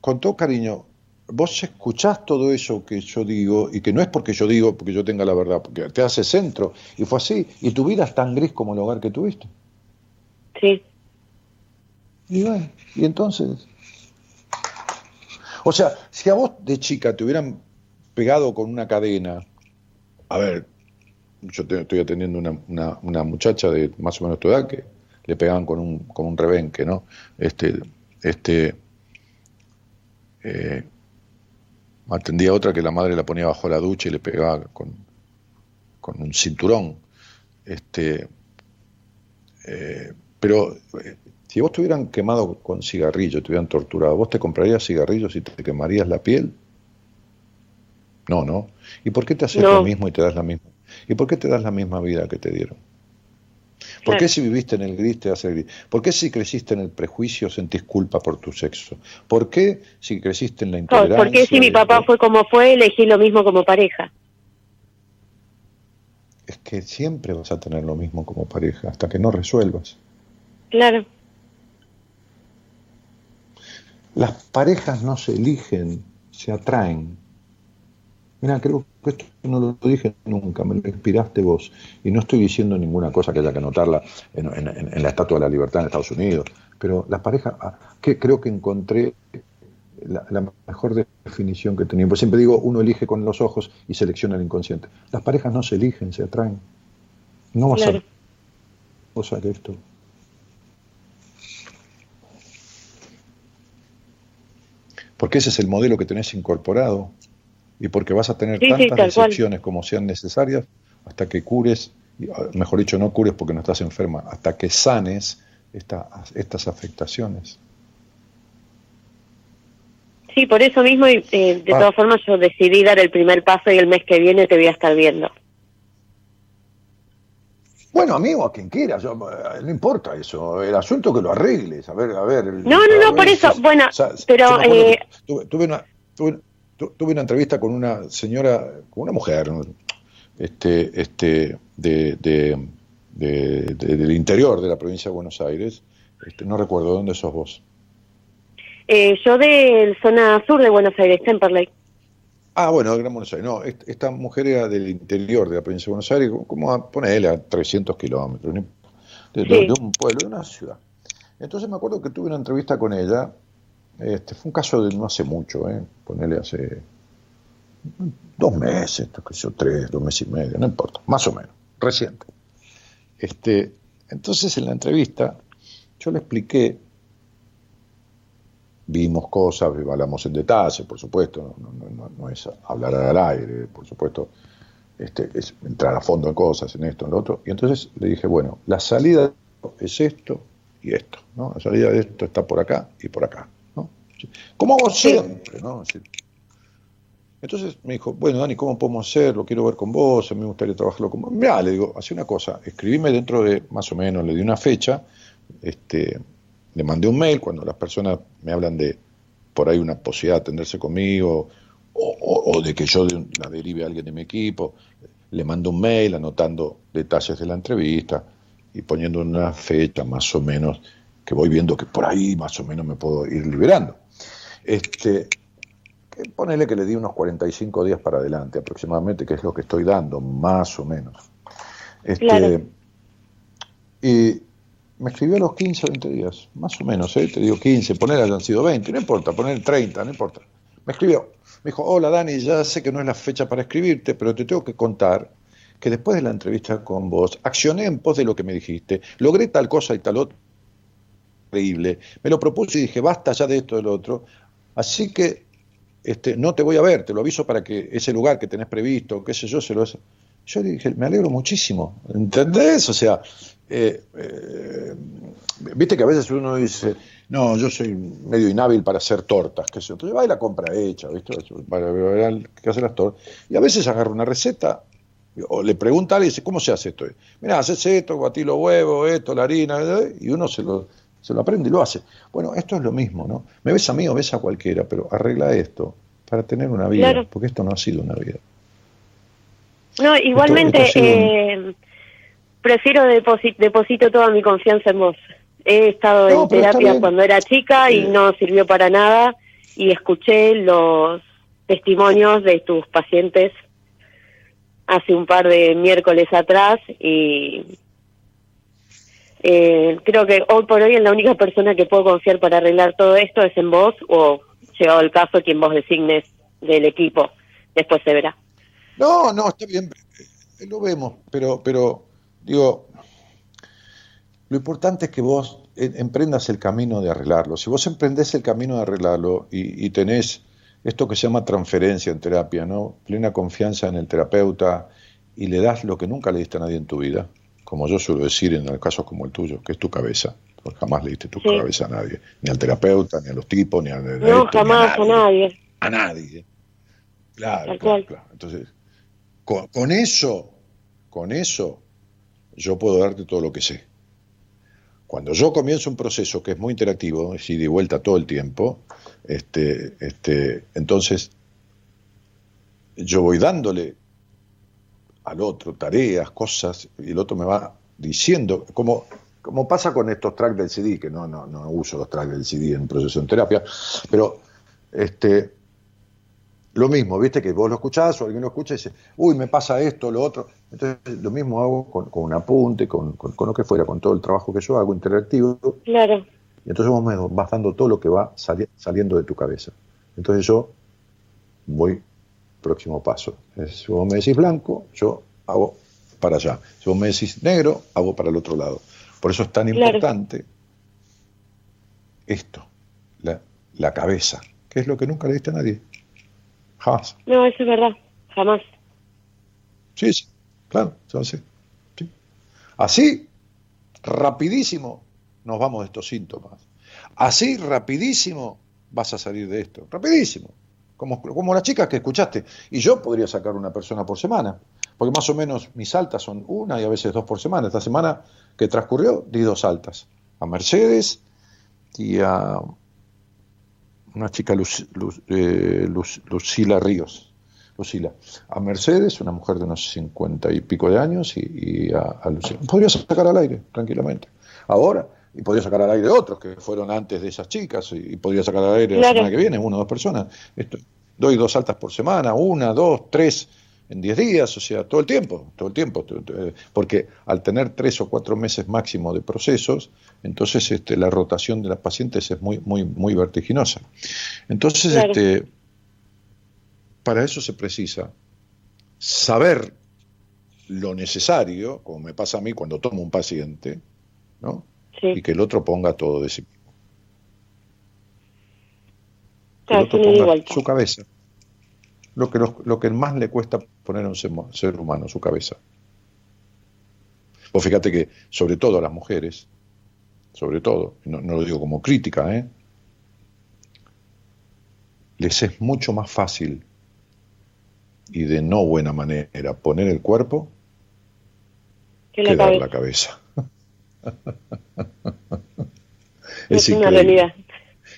con todo cariño, vos escuchás todo eso que yo digo, y que no es porque yo digo, porque yo tenga la verdad, porque te hace centro, y fue así, y tu vida es tan gris como el hogar que tuviste. Sí. Y bueno, y entonces. O sea, si a vos de chica te hubieran pegado con una cadena, a ver, yo te- estoy atendiendo una, una, una muchacha de más o menos tu edad que le pegaban con un, con un rebenque, ¿no? Este, este, eh, atendía a otra que la madre la ponía bajo la ducha y le pegaba con, con un cinturón. Este, eh, pero eh, si vos te hubieran quemado con cigarrillos, te hubieran torturado, ¿vos te comprarías cigarrillos y te quemarías la piel? No, no. ¿Y por qué te haces No. lo mismo y te das la misma? ¿Y por qué te das la misma vida que te dieron? ¿Por qué si viviste en el gris te hace gris? ¿Por qué si creciste en el prejuicio sentís culpa por tu sexo? ¿Por qué si creciste en la intolerancia? Porque si mi papá fue como fue, elegí lo mismo como pareja. Es que siempre vas a tener lo mismo como pareja, hasta que no resuelvas. Claro. Las parejas no se eligen, se atraen. Mira, creo que esto no lo dije nunca, me lo inspiraste vos. Y no estoy diciendo ninguna cosa que haya que anotarla en, en- en- en la Estatua de la Libertad en Estados Unidos. Pero las parejas, ah, que creo que encontré la, la mejor definición que tenía. Pues siempre digo, uno elige con los ojos y selecciona el inconsciente. Las parejas no se eligen, se atraen. No va a ser cosa que esto. Porque ese es el modelo que tenés incorporado y porque vas a tener Sí, sí, tantas cual. decepciones como sean necesarias hasta que cures, ah, mejor dicho, no cures porque no estás enferma, hasta que sanes esta- estas afectaciones. Sí, por eso mismo, y, eh, de Ah. todas formas, yo decidí dar el primer paso y el mes que viene te voy a estar viendo. Bueno, amigo, a quien quiera, yo, eh, no importa eso. El asunto que lo arregles. A ver, a ver. el- No, no, no, por eso. Bueno, pero, eh, tuve una, tuve, tu- tuve una entrevista con una señora, con una mujer, este, este, de, de- de- de- del interior de la provincia de Buenos Aires. Este, no recuerdo dónde sos vos. Eh, yo de zona sur de Buenos Aires, Temperley. Ah, bueno, de Gran Buenos Aires. No, est- esta mujer era del interior de la provincia de Buenos Aires, como a ponerle a 300 kilómetros, Sí. de un pueblo, de una ciudad. Entonces me acuerdo que tuve una entrevista con ella. Este, fue un caso de no hace mucho, ¿eh? ponerle hace dos meses, tres, dos meses y medio, no importa, más o menos, reciente. Este, entonces en la entrevista yo le expliqué vimos cosas, hablamos en detalle, por supuesto, no, es hablar al aire, por supuesto, este, es entrar a fondo en cosas, en esto, en lo otro. Y entonces le dije, bueno, la salida es esto y esto. La salida de esto está por acá y por acá. Como hago siempre, ¿no? Es decir, entonces me dijo, bueno, Dani, ¿cómo podemos hacerlo? Quiero ver con vos, a mí me gustaría trabajarlo con vos. Mirá, le digo, hace una cosa, escribime dentro de, más o menos, le di una fecha, este, le mandé un mail cuando las personas me hablan de por ahí una posibilidad de atenderse conmigo o, o- o de que yo de- la derive a alguien de mi equipo, le mando un mail anotando detalles de la entrevista y poniendo una fecha más o menos que voy viendo que por ahí más o menos me puedo ir liberando. Este, que ponele que le di unos 45 días para adelante aproximadamente, que es lo que estoy dando, más o menos. Este, Claro. Y me escribió a los 15 o 20 días, más o menos, ¿eh? te digo 15, poner hayan sido 20, no importa, poner 30, no importa. Me escribió, me dijo, hola Dani, ya sé que no es la fecha para escribirte, pero te tengo que contar que después de la entrevista con vos, accioné en pos de lo que me dijiste, logré tal cosa y tal otra, increíble, me lo propuse y dije, basta ya de esto, del otro, así que este, no te voy a ver, te lo aviso para que ese lugar que tenés previsto, qué sé yo, se lo... Yo le dije, me alegro muchísimo, ¿entendés? O sea, eh, eh, viste que a veces uno dice, no, yo soy medio inhábil para hacer tortas, qué sé yo. Entonces va y la compra hecha, ¿viste? Para ver al que hace las tortas. Y a veces agarra una receta o le pregunta a alguien dice, ¿cómo se hace esto? Mira, haces esto, batí los huevos, esto, la harina, ¿eh? y uno se lo, se lo aprende y lo hace. Bueno, esto es lo mismo, ¿no? Me ves a mí o ves a cualquiera, pero arregla esto para tener una vida, Claro. porque esto no ha sido una vida. No, igualmente esto un- eh, prefiero deposi- deposito toda mi confianza en vos. He estado No, en terapia cuando era chica y Eh. no sirvió para nada y escuché los testimonios de tus pacientes hace un par de miércoles atrás y eh, creo que hoy por hoy es la única persona que puedo confiar para arreglar todo esto es en vos o llegado el caso quien vos designes del equipo. Después se verá. No, no, está bien, eh, lo vemos, pero, pero digo, lo importante es que vos eh, emprendas el camino de arreglarlo. Si vos emprendés el camino de arreglarlo y, y tenés esto que se llama transferencia en terapia, ¿no? Plena confianza en el terapeuta y le das lo que nunca le diste a nadie en tu vida, como yo suelo decir en casos como el tuyo, que es tu cabeza. Porque jamás le diste tu Sí. cabeza a nadie, ni al terapeuta, ni a los tipos, ni a, No, esto, ni a jamás a nadie. a nadie. Claro, claro, claro. Entonces, con, con eso, con eso, yo puedo darte todo lo que sé. Cuando yo comienzo un proceso que es muy interactivo, es ida y vuelta todo el tiempo, este, este, entonces yo voy dándole al otro tareas, cosas, y el otro me va diciendo, como, como pasa con estos tracks del CD, que no, no, no uso los tracks del CD en proceso en terapia, pero este, lo mismo, viste que vos lo escuchás o alguien lo escucha y dice, uy, me pasa esto, lo otro. Entonces, lo mismo hago con, con un apunte, con, con- con lo que fuera, con todo el trabajo que yo hago interactivo. Claro. Y entonces vos me vas dando todo lo que va sali- saliendo de tu cabeza. Entonces yo voy próximo paso. Es, Si vos me decís blanco, yo hago para allá. Si vos me decís negro, hago para el otro lado. Por eso es tan Claro. importante esto, la, la cabeza, que es lo que nunca le diste a nadie. Jamás. No, eso es verdad. Jamás. Sí, sí, claro, entonces, sí. Así, rapidísimo, nos vamos de estos síntomas. Así, rapidísimo, vas a salir de esto. Rapidísimo. Como, como las chicas que escuchaste. Y yo podría sacar una persona por semana. porque más o menos mis altas son una y a veces dos por semana. Esta semana que transcurrió di dos altas, a Mercedes y a una chica eh, Lucila Ríos. Lucila. A Mercedes, una mujer de unos cincuenta y pico de años, y, y a, a Lucila. Podría sacar al aire, tranquilamente. Ahora, y podría sacar al aire otros que fueron antes de esas chicas, y, podría sacar al aire la Claro. semana que viene, una o dos personas. Esto, doy dos altas por semana, una, dos, tres en diez días, o sea, todo el tiempo, todo el tiempo, eh, porque al tener tres o cuatro meses máximo de procesos, entonces este, la rotación de las pacientes es muy, muy, muy vertiginosa. Entonces, Claro. este, para eso se precisa saber lo necesario, como me pasa a mí cuando tomo un paciente, ¿no? Y que el otro ponga todo de sí. Que el otro ponga su cabeza. Lo que, lo, lo que más le cuesta poner a un ser, ser humano, su cabeza. Vos fíjate que, sobre todo a las mujeres, sobre todo, no, no lo digo como crítica, ¿eh? les es mucho más fácil y de no buena manera poner el cuerpo Que dar la cabeza. Es una realidad.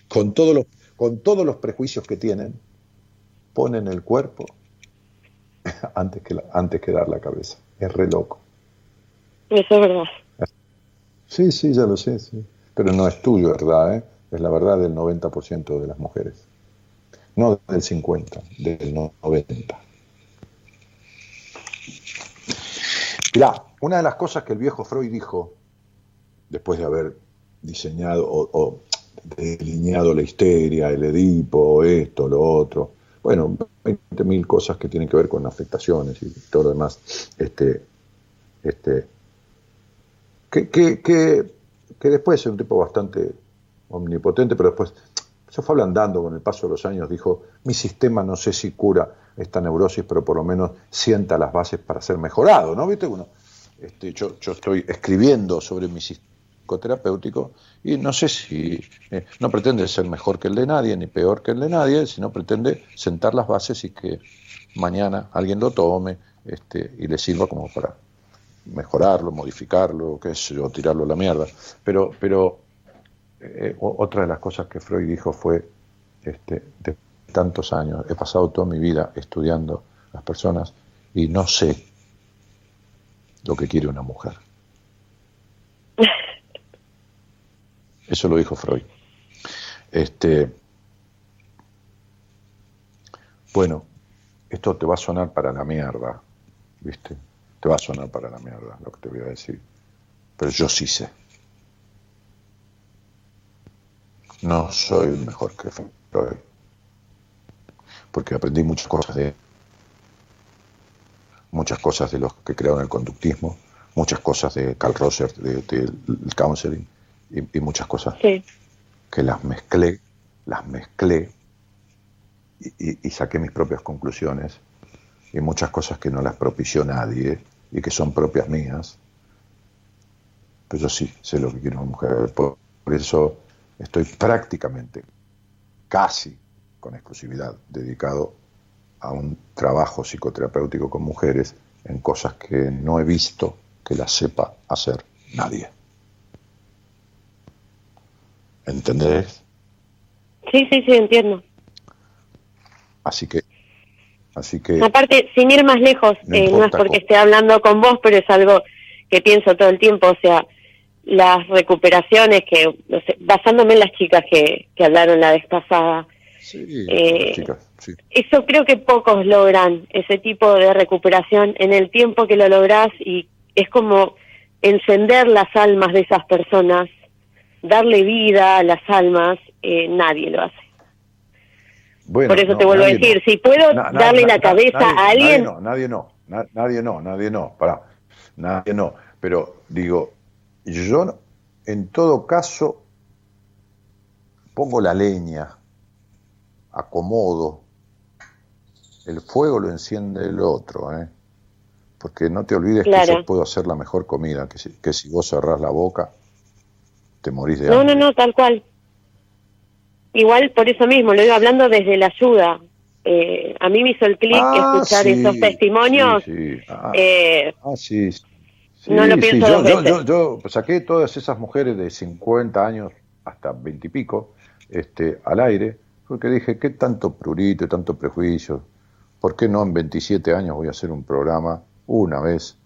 Con todos los, con todos los prejuicios que tienen, ponen el cuerpo antes que, la- antes que dar la cabeza. Es re loco. Eso es verdad. Sí, sí, ya lo sé, sí. Pero no es tuyo, ¿verdad? eh? Es la verdad del 90% de las mujeres. No del 50, del 90. Mirá, una de las cosas que el viejo Freud dijo, después de haber diseñado o, delineado la histeria, el Edipo, esto, lo otro, bueno, 20.000 cosas que tienen que ver con afectaciones y todo lo demás, este, este, que, que, que, después es un tipo bastante omnipotente, pero después se fue ablandando con el paso de los años, dijo, mi sistema no sé si cura esta neurosis, pero por lo menos sienta las bases para ser mejorado, ¿no? ¿Viste? Uno, este, yo, yo estoy escribiendo sobre mi psicoterapéutico y no sé si, eh, no pretende ser mejor que el de nadie, ni peor que el de nadie, sino pretende sentar las bases y que mañana alguien lo tome este, y le sirva como para mejorarlo, modificarlo, qué sé yo, tirarlo a la mierda. Pero, pero eh, otra de las cosas que Freud dijo fue, este, de tantos años, he pasado toda mi vida estudiando las personas y no sé lo que quiere una mujer. Eso lo dijo Freud. Este, bueno, esto te va a sonar para la mierda, ¿viste? Te va a sonar para la mierda lo que te voy a decir. Pero yo sí sé. No soy mejor que Freud. Porque aprendí muchas cosas de. Muchas cosas de los que crearon el conductismo, muchas cosas de Carl Rosser, del de, del counseling, y, y muchas cosas que las mezclé, las mezclé y saqué mis propias conclusiones y muchas cosas que no las propició nadie y que son propias mías. Pero yo sí sé lo que quiere una mujer. Por, por eso estoy prácticamente, casi con exclusividad, dedicado a un trabajo psicoterapéutico con mujeres en cosas que no he visto que las sepa hacer nadie. ¿Entendés? Sí, sí, sí, entiendo. Así que, así que, Aparte, sin ir más lejos, No eh, no es porque esté hablando con vos, pero es algo que pienso todo el tiempo, o sea, las recuperaciones que, no sé, basándome en las chicas que, que hablaron la vez pasada, sí, eh, chicas, sí. eso creo que pocos logran, ese tipo de recuperación en el tiempo que lo lográs y es como encender las almas de esas personas, darle vida a las almas, eh, nadie lo hace. Bueno, Por eso no, te vuelvo a decir, no. si puedo Na- na- darle na- la cabeza nadie- a alguien, Nadie no, nadie no, na- nadie no, nadie no, pará, nadie no. Pero digo, yo en todo caso pongo la leña, acomodo, el fuego lo enciende el otro, ¿eh? Porque no te olvides que yo puedo hacer la mejor comida, que si, que si vos cerrás la boca, te morís de No, hambre. no, no, tal cual. Igual por eso mismo, lo iba hablando desde la ayuda. eh, a mí me hizo el clic Ah, escuchar sí, esos testimonios. sí, sí. Ah, eh, ah, sí. no lo pienso yo, dos yo, veces. yo, yo saqué todas esas mujeres de 50 años hasta 20 y pico este, al aire, porque dije, ¿qué tanto prurito y tanto prejuicio? ¿Por qué no en 27 años voy a hacer un programa una vez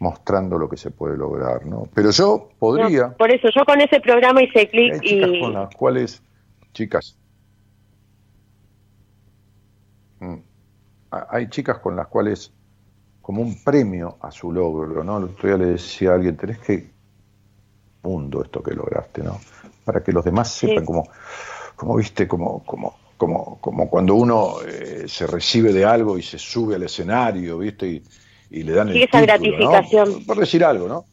mostrando lo que se puede lograr? ¿no? Pero yo podría... no, por eso yo con ese programa hice clic Hay chicas y con las cuales, chicas, Mm. Ha- hay chicas con las cuales, como un premio a su logro, ¿no? El otro día le decía a alguien, tenés que mundo esto que lograste, ¿no? Para que los demás sepan, Sí. como, como viste, como, como, como, como cuando uno eh, se recibe de algo y se sube al escenario, viste, y, y le dan el Sí, esa título, ¿no? gratificación. Por, por decir algo, ¿no?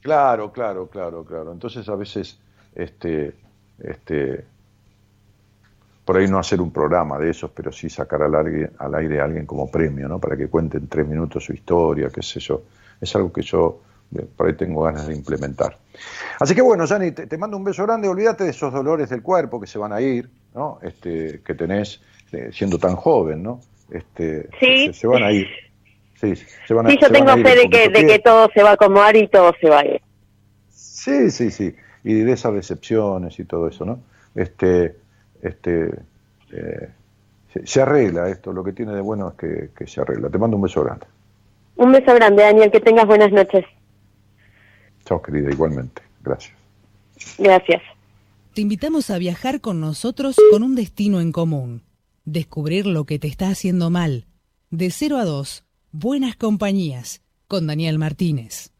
Claro, claro, claro, claro. Entonces a veces, este, este, por ahí no hacer un programa de esos, pero sí sacar al aire, al aire a alguien como premio, ¿no? Para que cuente en tres minutos su historia, qué sé yo. Es algo que yo eh, por ahí tengo ganas de implementar. Así que bueno, Yanni, te, te mando un beso grande, olvídate de esos dolores del cuerpo que se van a ir, ¿no? Este, que tenés eh, siendo tan joven, ¿no? Este, Sí. se, se van a ir. Sí, se van a, sí, yo se van tengo a fe de que, de que todo se va a acomodar y todo se va a ir. Sí, sí, sí. Y de esas decepciones y todo eso, ¿no? Este, este, eh, se, se arregla esto. Lo que tiene de bueno es que, que se arregla. Te mando un beso grande. Un beso grande, Daniel, que tengas buenas noches. Chao, querida, igualmente. Gracias. Gracias. Te invitamos a viajar con nosotros con un destino en común. Descubrir lo que te está haciendo mal. De 0 a 2, Buenas Compañías, con Daniel Martínez.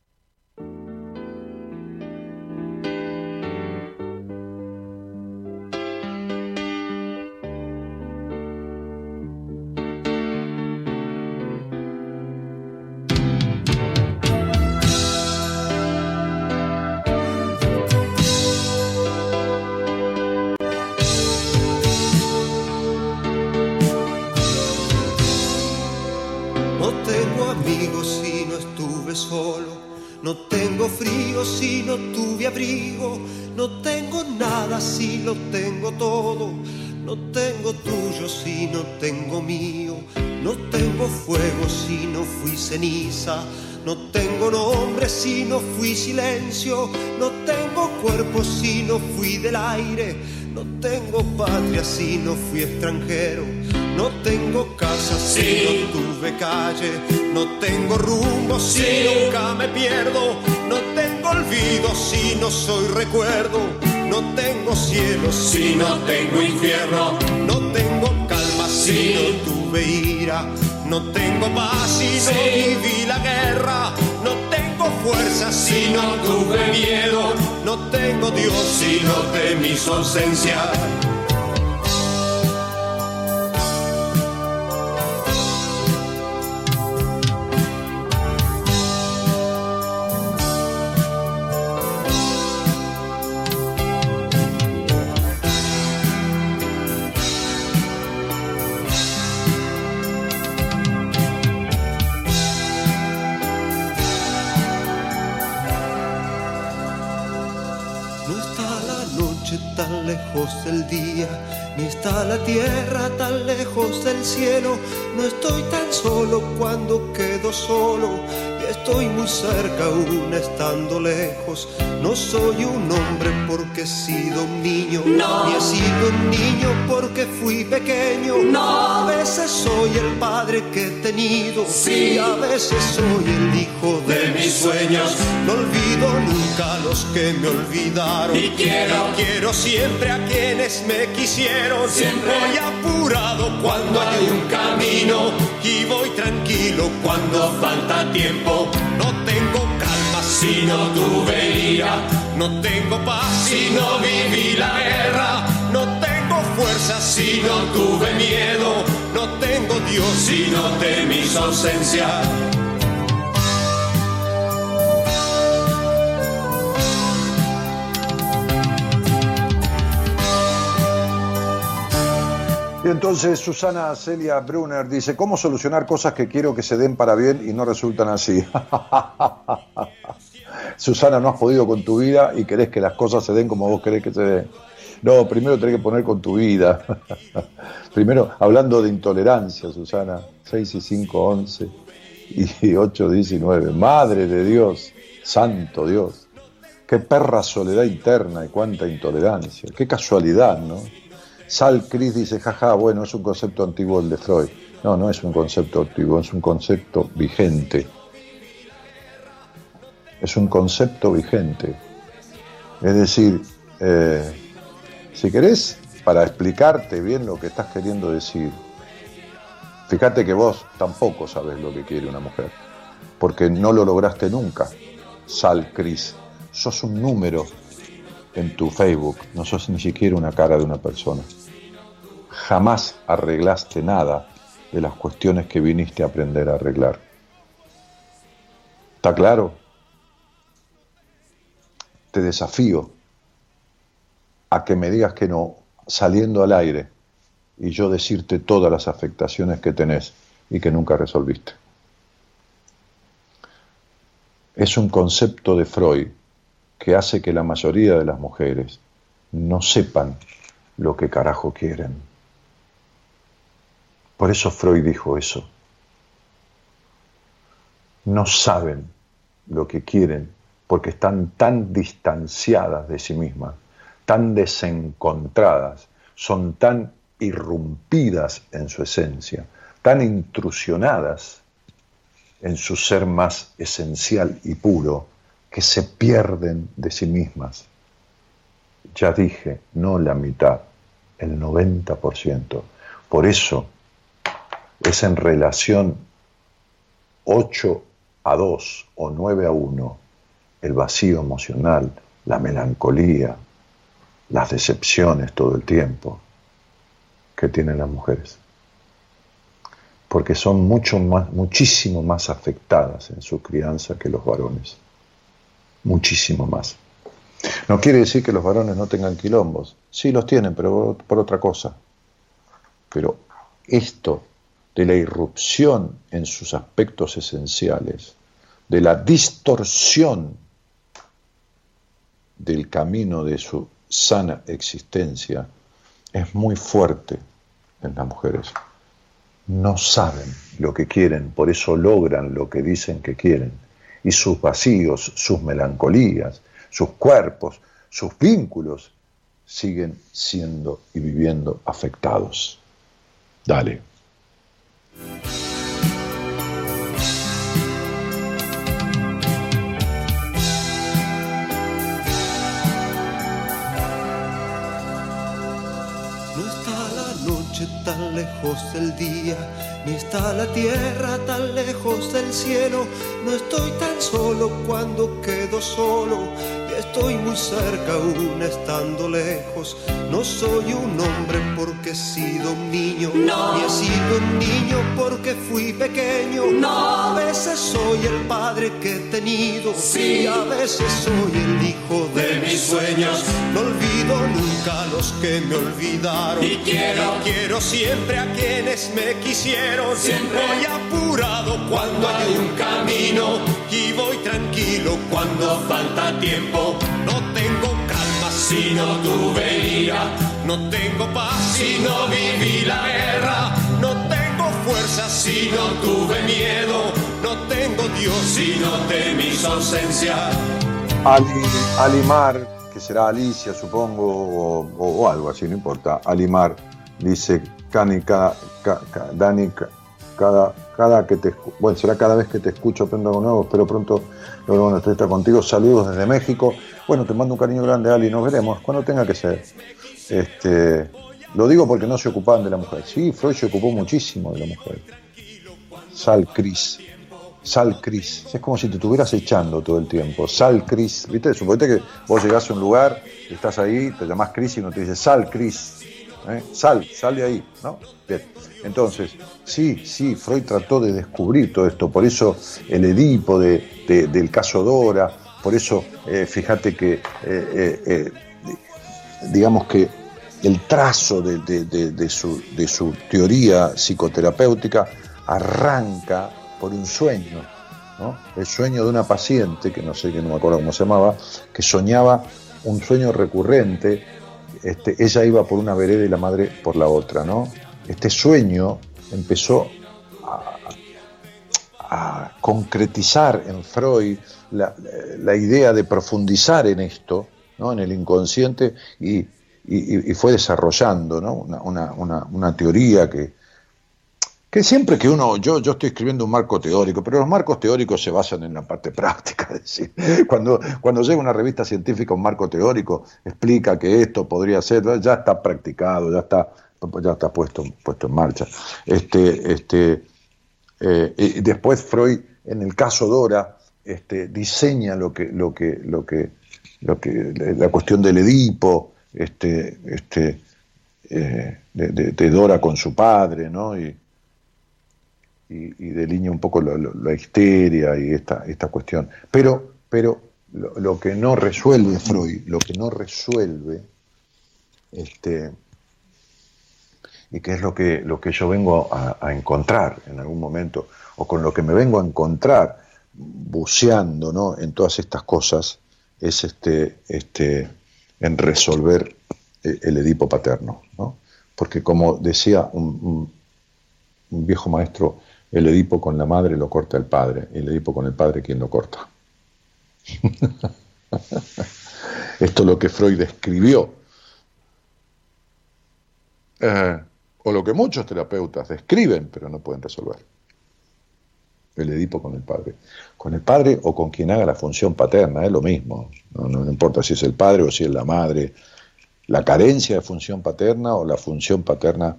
Todo. No tengo tuyo si no tengo mío. No tengo fuego si no fui ceniza. No tengo nombre si no fui silencio. No tengo cuerpo si no fui del aire. No tengo patria si no fui extranjero. No tengo casa si no tuve calle. No tengo rumbo si nunca me pierdo. No tengo olvido si no soy recuerdo. No tengo cielo si no tengo infierno. No tengo calma si no tuve ira. No tengo paz si no viví la guerra. No tengo fuerza si no tuve miedo. No tengo Dios si no temí su ausencia. La tierra tan lejos del cielo. No estoy tan solo cuando quedo solo, estoy muy cerca aún estando lejos. No soy un hombre porque he sido un niño, No. ni he sido un niño porque fui pequeño. No. A veces soy el padre que he tenido, Sí. y a veces soy el hijo de, De mis sueños. sueños. No olvido nunca a los que me olvidaron. Y quiero- quiero siempre a quienes me quisieron. Siempre. Voy apurado cuando hay un camino. Y voy tranquilo cuando falta tiempo. No tengo calma si no tuve ira. No tengo paz si no viví la guerra. No tengo fuerza si no tuve miedo. No tengo Dios si no temí su ausencia. Entonces Susana Celia Brunner dice, ¿cómo solucionar cosas que quiero que se den para bien y no resultan así? Susana, no has podido con tu vida y querés que las cosas se den como vos querés que se den. No, primero tenés que poner con tu vida. primero, hablando de intolerancia, Susana, 6 y 5, 11 y 8, 19. Madre de Dios, santo Dios. Qué perra soledad interna y cuánta intolerancia. Qué casualidad, ¿no? Sal Cris dice, jaja, bueno, es un concepto antiguo el de Freud. No, no es un concepto antiguo, es un concepto vigente. Es un concepto vigente. Es decir, eh, si querés, para explicarte bien lo que estás queriendo decir, fíjate que vos tampoco sabes lo que quiere una mujer, porque no lo lograste nunca. Sal Cris, sos un número en tu Facebook, no sos ni siquiera una cara de una persona. Jamás arreglaste nada de las cuestiones que viniste a aprender a arreglar. ¿Está claro? Te desafío a que me digas que no saliendo al aire y yo decirte todas las afectaciones que tenés y que nunca resolviste. Es un concepto de Freud que hace que la mayoría de las mujeres no sepan lo que carajo quieren. Por eso Freud dijo eso. No saben lo que quieren porque están tan distanciadas de sí mismas, tan desencontradas, son tan irrumpidas en su esencia, tan intrusionadas en su ser más esencial y puro, que se pierden de sí mismas. Ya dije, no la mitad, el 90%. Por eso es en relación 8 a 2 o 9 a 1 el vacío emocional, la melancolía, las decepciones todo el tiempo que tienen las mujeres. Porque son mucho más, muchísimo más afectadas en su crianza que los varones. Muchísimo más. No quiere decir que los varones no tengan quilombos. Sí los tienen, pero por otra cosa. Pero esto de la irrupción en sus aspectos esenciales, de la distorsión del camino de su sana existencia, es muy fuerte en las mujeres. No saben lo que quieren, por eso logran lo que dicen que quieren. Y sus vacíos, sus melancolías, sus cuerpos, sus vínculos siguen siendo y viviendo afectados. Dale. No está la noche tan lejos del día, ni está la tierra tan lejos del cielo. No estoy tan solo cuando quedo solo, estoy muy cerca aún estando lejos. No soy un hombre porque he sido un niño, No. ni he sido un niño porque fui pequeño. No. A veces soy el padre que he tenido, Sí. y a veces soy el hijo de, De mis sueños. No olvido nunca a los que me olvidaron. Y quiero- Y quiero siempre a quienes me quisieron. Siempre. Voy apurado cuando hay un camino. Tranquilo cuando falta tiempo. No tengo calma si no tuve ira. No tengo paz si no viví la guerra. No tengo fuerza si no tuve miedo. No tengo Dios si no temí su ausencia. Ali, Alimar, que será Alicia, supongo, o, o- o algo así, no importa. Alimar dice, Cani, cada, ca- ca- Dani, ca- cada, cada que te bueno, será cada vez que te escucho aprendo algo nuevo, espero pronto lograr una entrevista contigo. Saludos desde México. Bueno, te mando un cariño grande, Ali, nos veremos cuando tenga que ser. Este, lo digo porque no se ocupaban de la mujer. Sí, Freud se ocupó muchísimo de la mujer. Sal Cris. Sal Cris. Es como si te estuvieras echando todo el tiempo. Sal Cris. ¿Viste? Suponete que vos llegás a un lugar, estás ahí, te llamás Cris y uno te dice Sal Cris. ¿Eh? Sal, sal de ahí, ¿no? Entonces, sí, sí, Freud trató de descubrir todo esto. Por eso el Edipo de- de- del caso Dora, por eso, eh, fíjate que, eh, digamos que el trazo de- de su, de su teoría psicoterapéutica arranca por un sueño, ¿no? el sueño de una paciente, que no sé, que no me acuerdo cómo se llamaba, que soñaba un sueño recurrente este, ella iba por una vereda y la madre por la otra, ¿no? Este sueño empezó a, concretizar en Freud la, idea de profundizar en esto, ¿no? en el inconsciente, y, fue desarrollando ¿no? una teoría que, que siempre que uno, yo, yo estoy escribiendo un marco teórico, pero los marcos teóricos se basan en la parte práctica, es decir, cuando, cuando llega una revista científica un marco teórico, explica que esto podría ser, ya está practicado, ya está, ya está puesto, puesto en marcha. Este, este, eh, y después Freud, en el caso Dora, este, diseña lo que, lo que, lo que, lo que, la cuestión del Edipo, este, este, eh, de, Dora con su padre, ¿no? Y, delinea un poco la, histeria y esta, esta cuestión. Pero, pero lo, que no resuelve Freud, lo que no resuelve, este, y que es lo que, lo que yo vengo a, encontrar en algún momento, o con lo que me vengo a encontrar buceando ¿no? en todas estas cosas, es este, este, en resolver eh, el Edipo paterno. ¿no? Porque como decía un viejo maestro, el Edipo con la madre lo corta el padre, y el Edipo con el padre, ¿quién lo corta? Esto es lo que Freud describió. Eh, o lo que muchos terapeutas describen, pero no pueden resolver. El Edipo con el padre. Con el padre o con quien haga la función paterna, es lo mismo. No importa si es el padre o si es la madre. La carencia de función paterna o la función paterna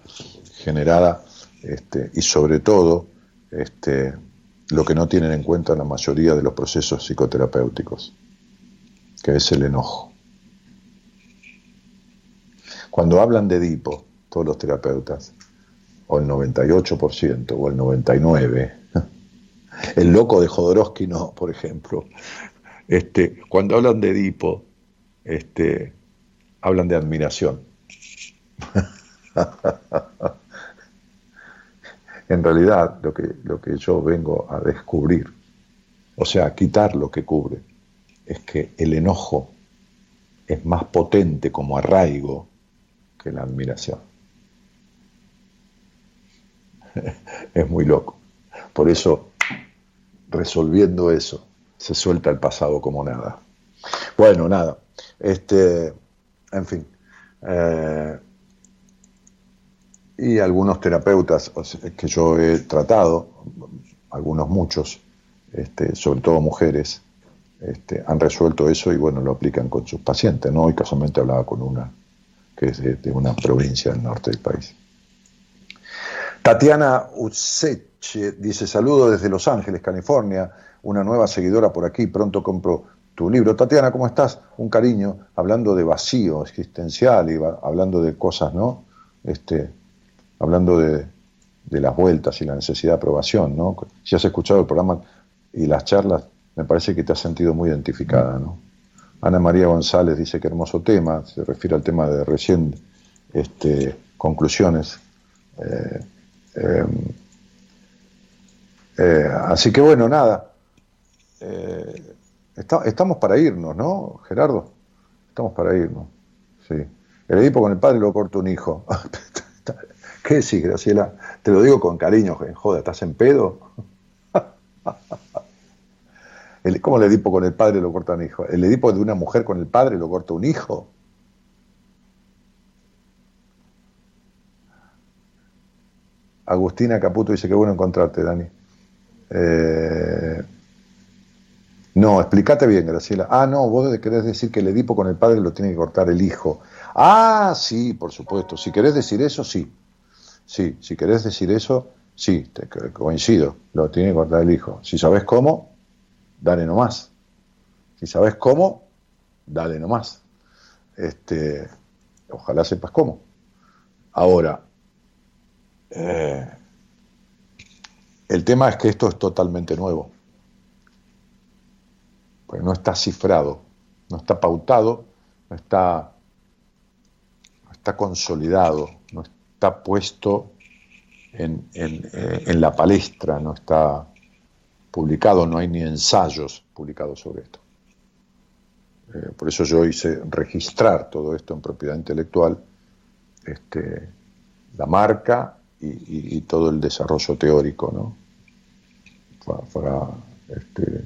generada, este, y sobre todo, este, lo que no tienen en cuenta la mayoría de los procesos psicoterapéuticos, que es el enojo. Cuando hablan de Edipo, todos los terapeutas, o el 98% o el 99%, el loco de Jodorowsky no, por ejemplo, este, cuando hablan de Edipo, este, hablan de admiración. en realidad, lo que, lo que yo vengo a descubrir, o sea, a quitar lo que cubre, es que el enojo es más potente como arraigo que la admiración. es muy loco. Por eso, resolviendo eso, se suelta el pasado como nada. Bueno, nada. Este, en fin. eh, y algunos terapeutas que yo he tratado, algunos muchos, este, sobre todo mujeres, este, han resuelto eso y bueno, lo aplican con sus pacientes, ¿no? Y casualmente hablaba con una que es de, una provincia del norte del país. Tatiana Useche dice, saludo desde Los Ángeles, California, una nueva seguidora por aquí, pronto compro tu libro. Tatiana, ¿cómo estás? Un cariño, hablando de vacío existencial y hablando de cosas, ¿no? Este, hablando de, de las vueltas y la necesidad de aprobación, ¿no? Si has escuchado el programa y las charlas, me parece que te has sentido muy identificada, ¿no? Ana María González dice que hermoso tema, se refiere al tema de recién este, conclusiones. Eh, eh, eh, así que bueno, nada. Está- estamos para irnos, ¿no, Gerardo? Estamos para irnos. Sí. El Edipo con el padre lo corta un hijo. ¿Qué decís, Graciela? Te lo digo con cariño, joder, ¿estás en pedo? ¿Cómo el Edipo con el padre lo corta un hijo? ¿El Edipo de una mujer con el padre lo corta un hijo? Agustina Caputo dice que bueno encontrarte, Dani. Eh, no, explícate bien, Graciela. Ah, no, vos querés decir que el Edipo con el padre lo tiene que cortar el hijo. Ah, sí, por supuesto. Si querés decir eso, sí. Sí, si querés decir eso, sí, te co- coincido. Lo tiene que cortar el hijo. Si sabés cómo, dale nomás. Si sabés cómo, dale nomás. Este, ojalá sepas cómo. Ahora, eh, el tema es que esto es totalmente nuevo. Pues no está cifrado, no está pautado, no está, no está consolidado, está puesto en, eh, en la palestra, no está publicado, no hay ni ensayos publicados sobre esto. Eh, por eso yo hice registrar todo esto en propiedad intelectual, este, la marca y, todo el desarrollo teórico, ¿no? Este,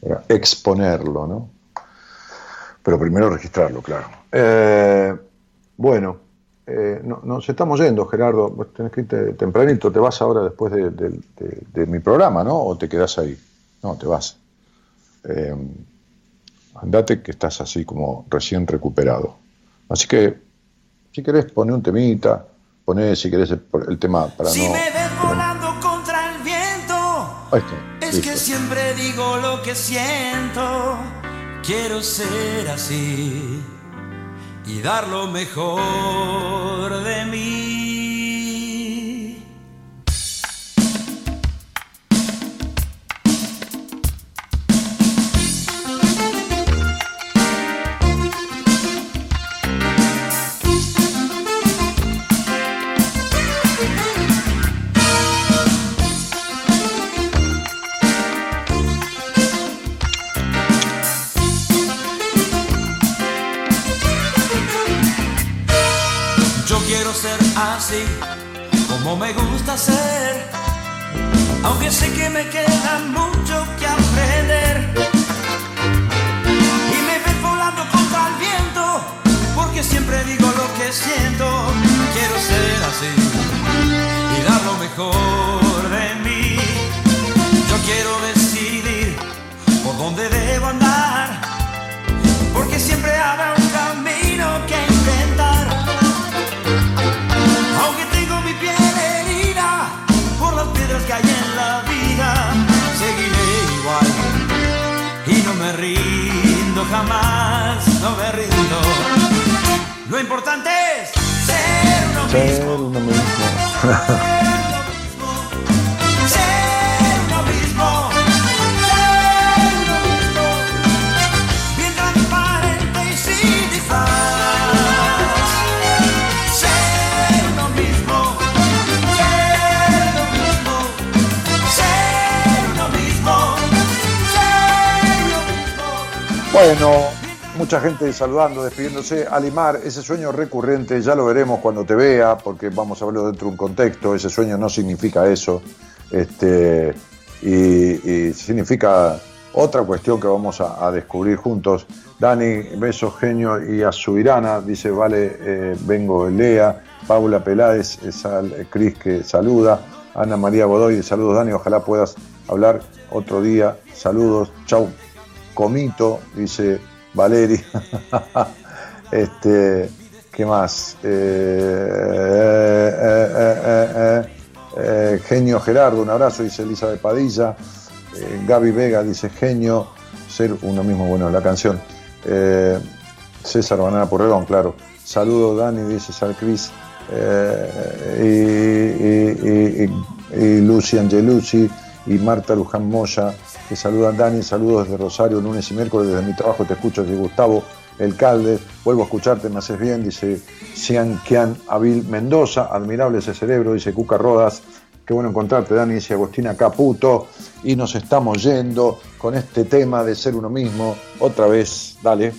para exponerlo, ¿no? Pero primero registrarlo, claro. Eh, bueno, eh, no- nos estamos yendo, Gerardo. Vos tenés que irte tempranito. ¿Te vas ahora después de, de- de- de mi programa, no? ¿O te quedás ahí? No, te vas. Eh, andate que estás así como recién recuperado. Así que, si querés, poné un temita, poné, si querés, el, el tema para Si no... me ves volando contra el viento, Ahí está, es listo. que siempre digo lo que siento. Quiero ser así y dar lo mejor de mí. Como me gusta ser, aunque sé que me queda mucho que aprender. Y me ves volando contra el viento, porque siempre digo lo que siento. Quiero ser así y dar lo mejor Bueno, mucha gente saludando, despidiéndose. Alimar, ese sueño recurrente, ya lo veremos cuando te vea, porque vamos a verlo dentro de un contexto. Ese sueño no significa eso. Este, y, significa otra cuestión que vamos a, descubrir juntos. Dani, besos, genio y a Subirana, dice, vale, eh, vengo Lea. Paula Peláez, eh, sal- eh, Cris que saluda. Ana María Godoy, saludos Dani, ojalá puedas hablar otro día. Saludos, chau. Comito, dice Valeri. este, ¿qué más? Eh, eh, eh, genio Gerardo, un abrazo, dice Elizabeth Padilla. Eh, Gaby Vega dice genio, ser uno mismo, bueno, la canción. César Banana Porredón, claro. Saludo Dani, dice Sal Cris. Y, y Lucy Angelucci y Marta Luján Moya, que saludan Dani, saludos desde Rosario, lunes y miércoles desde mi trabajo, te escucho, dice Gustavo El Calde, vuelvo a escucharte, me haces bien, dice Cian Kian Abil Mendoza, admirable ese cerebro, dice Cuca Rodas, qué bueno encontrarte Dani, dice Agostina Caputo, y nos estamos yendo con este tema de ser uno mismo, otra vez, dale.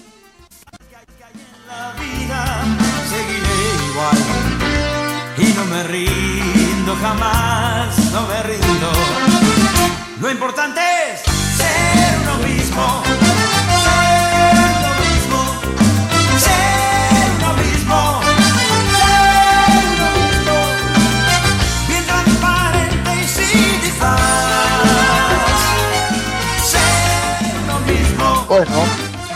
y no me rindo jamás, no me rindo. Lo importante es mismo. Bueno,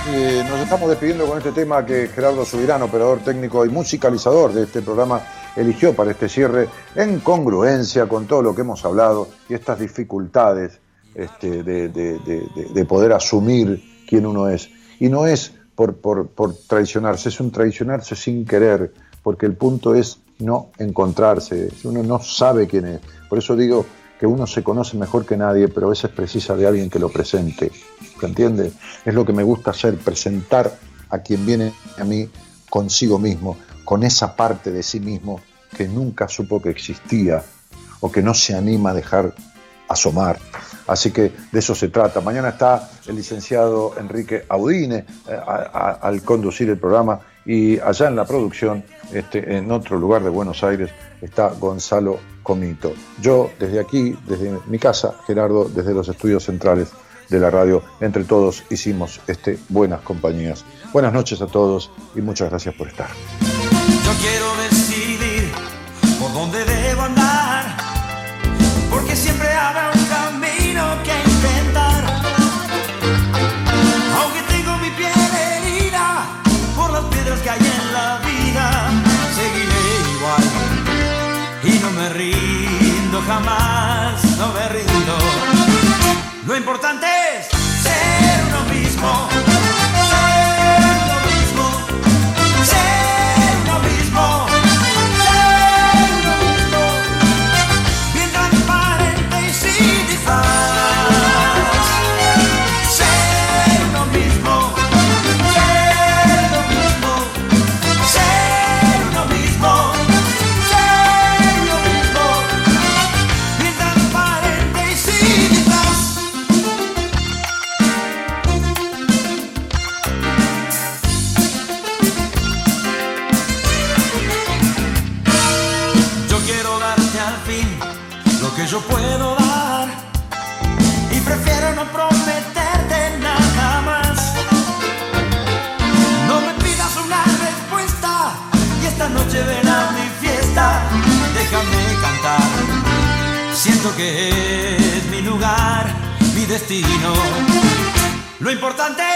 eh, nos estamos despidiendo con este tema que Gerardo Subirán, operador técnico y musicalizador de este programa, eligió para este cierre en congruencia con todo lo que hemos hablado y estas dificultades este, de, de- de- de- de poder asumir quién uno es. Y no es por, por, por traicionarse, es un traicionarse sin querer, porque el punto es no encontrarse, uno no sabe quién es. Por eso digo que uno se conoce mejor que nadie, pero a veces precisa de alguien que lo presente. ¿Se entiende? Es lo que me gusta hacer, presentar a quien viene a mí consigo mismo, con esa parte de sí mismo que nunca supo que existía o que no se anima a dejar asomar. Así que de eso se trata. Mañana está el licenciado Enrique Audine eh, al conducir el programa y allá en la producción, este, en otro lugar de Buenos Aires, está Gonzalo Comito. Yo desde aquí, desde mi casa, Gerardo, desde los estudios centrales de la radio, entre todos hicimos este Buenas Compañías. Buenas noches a todos y muchas gracias por estar. Lo importante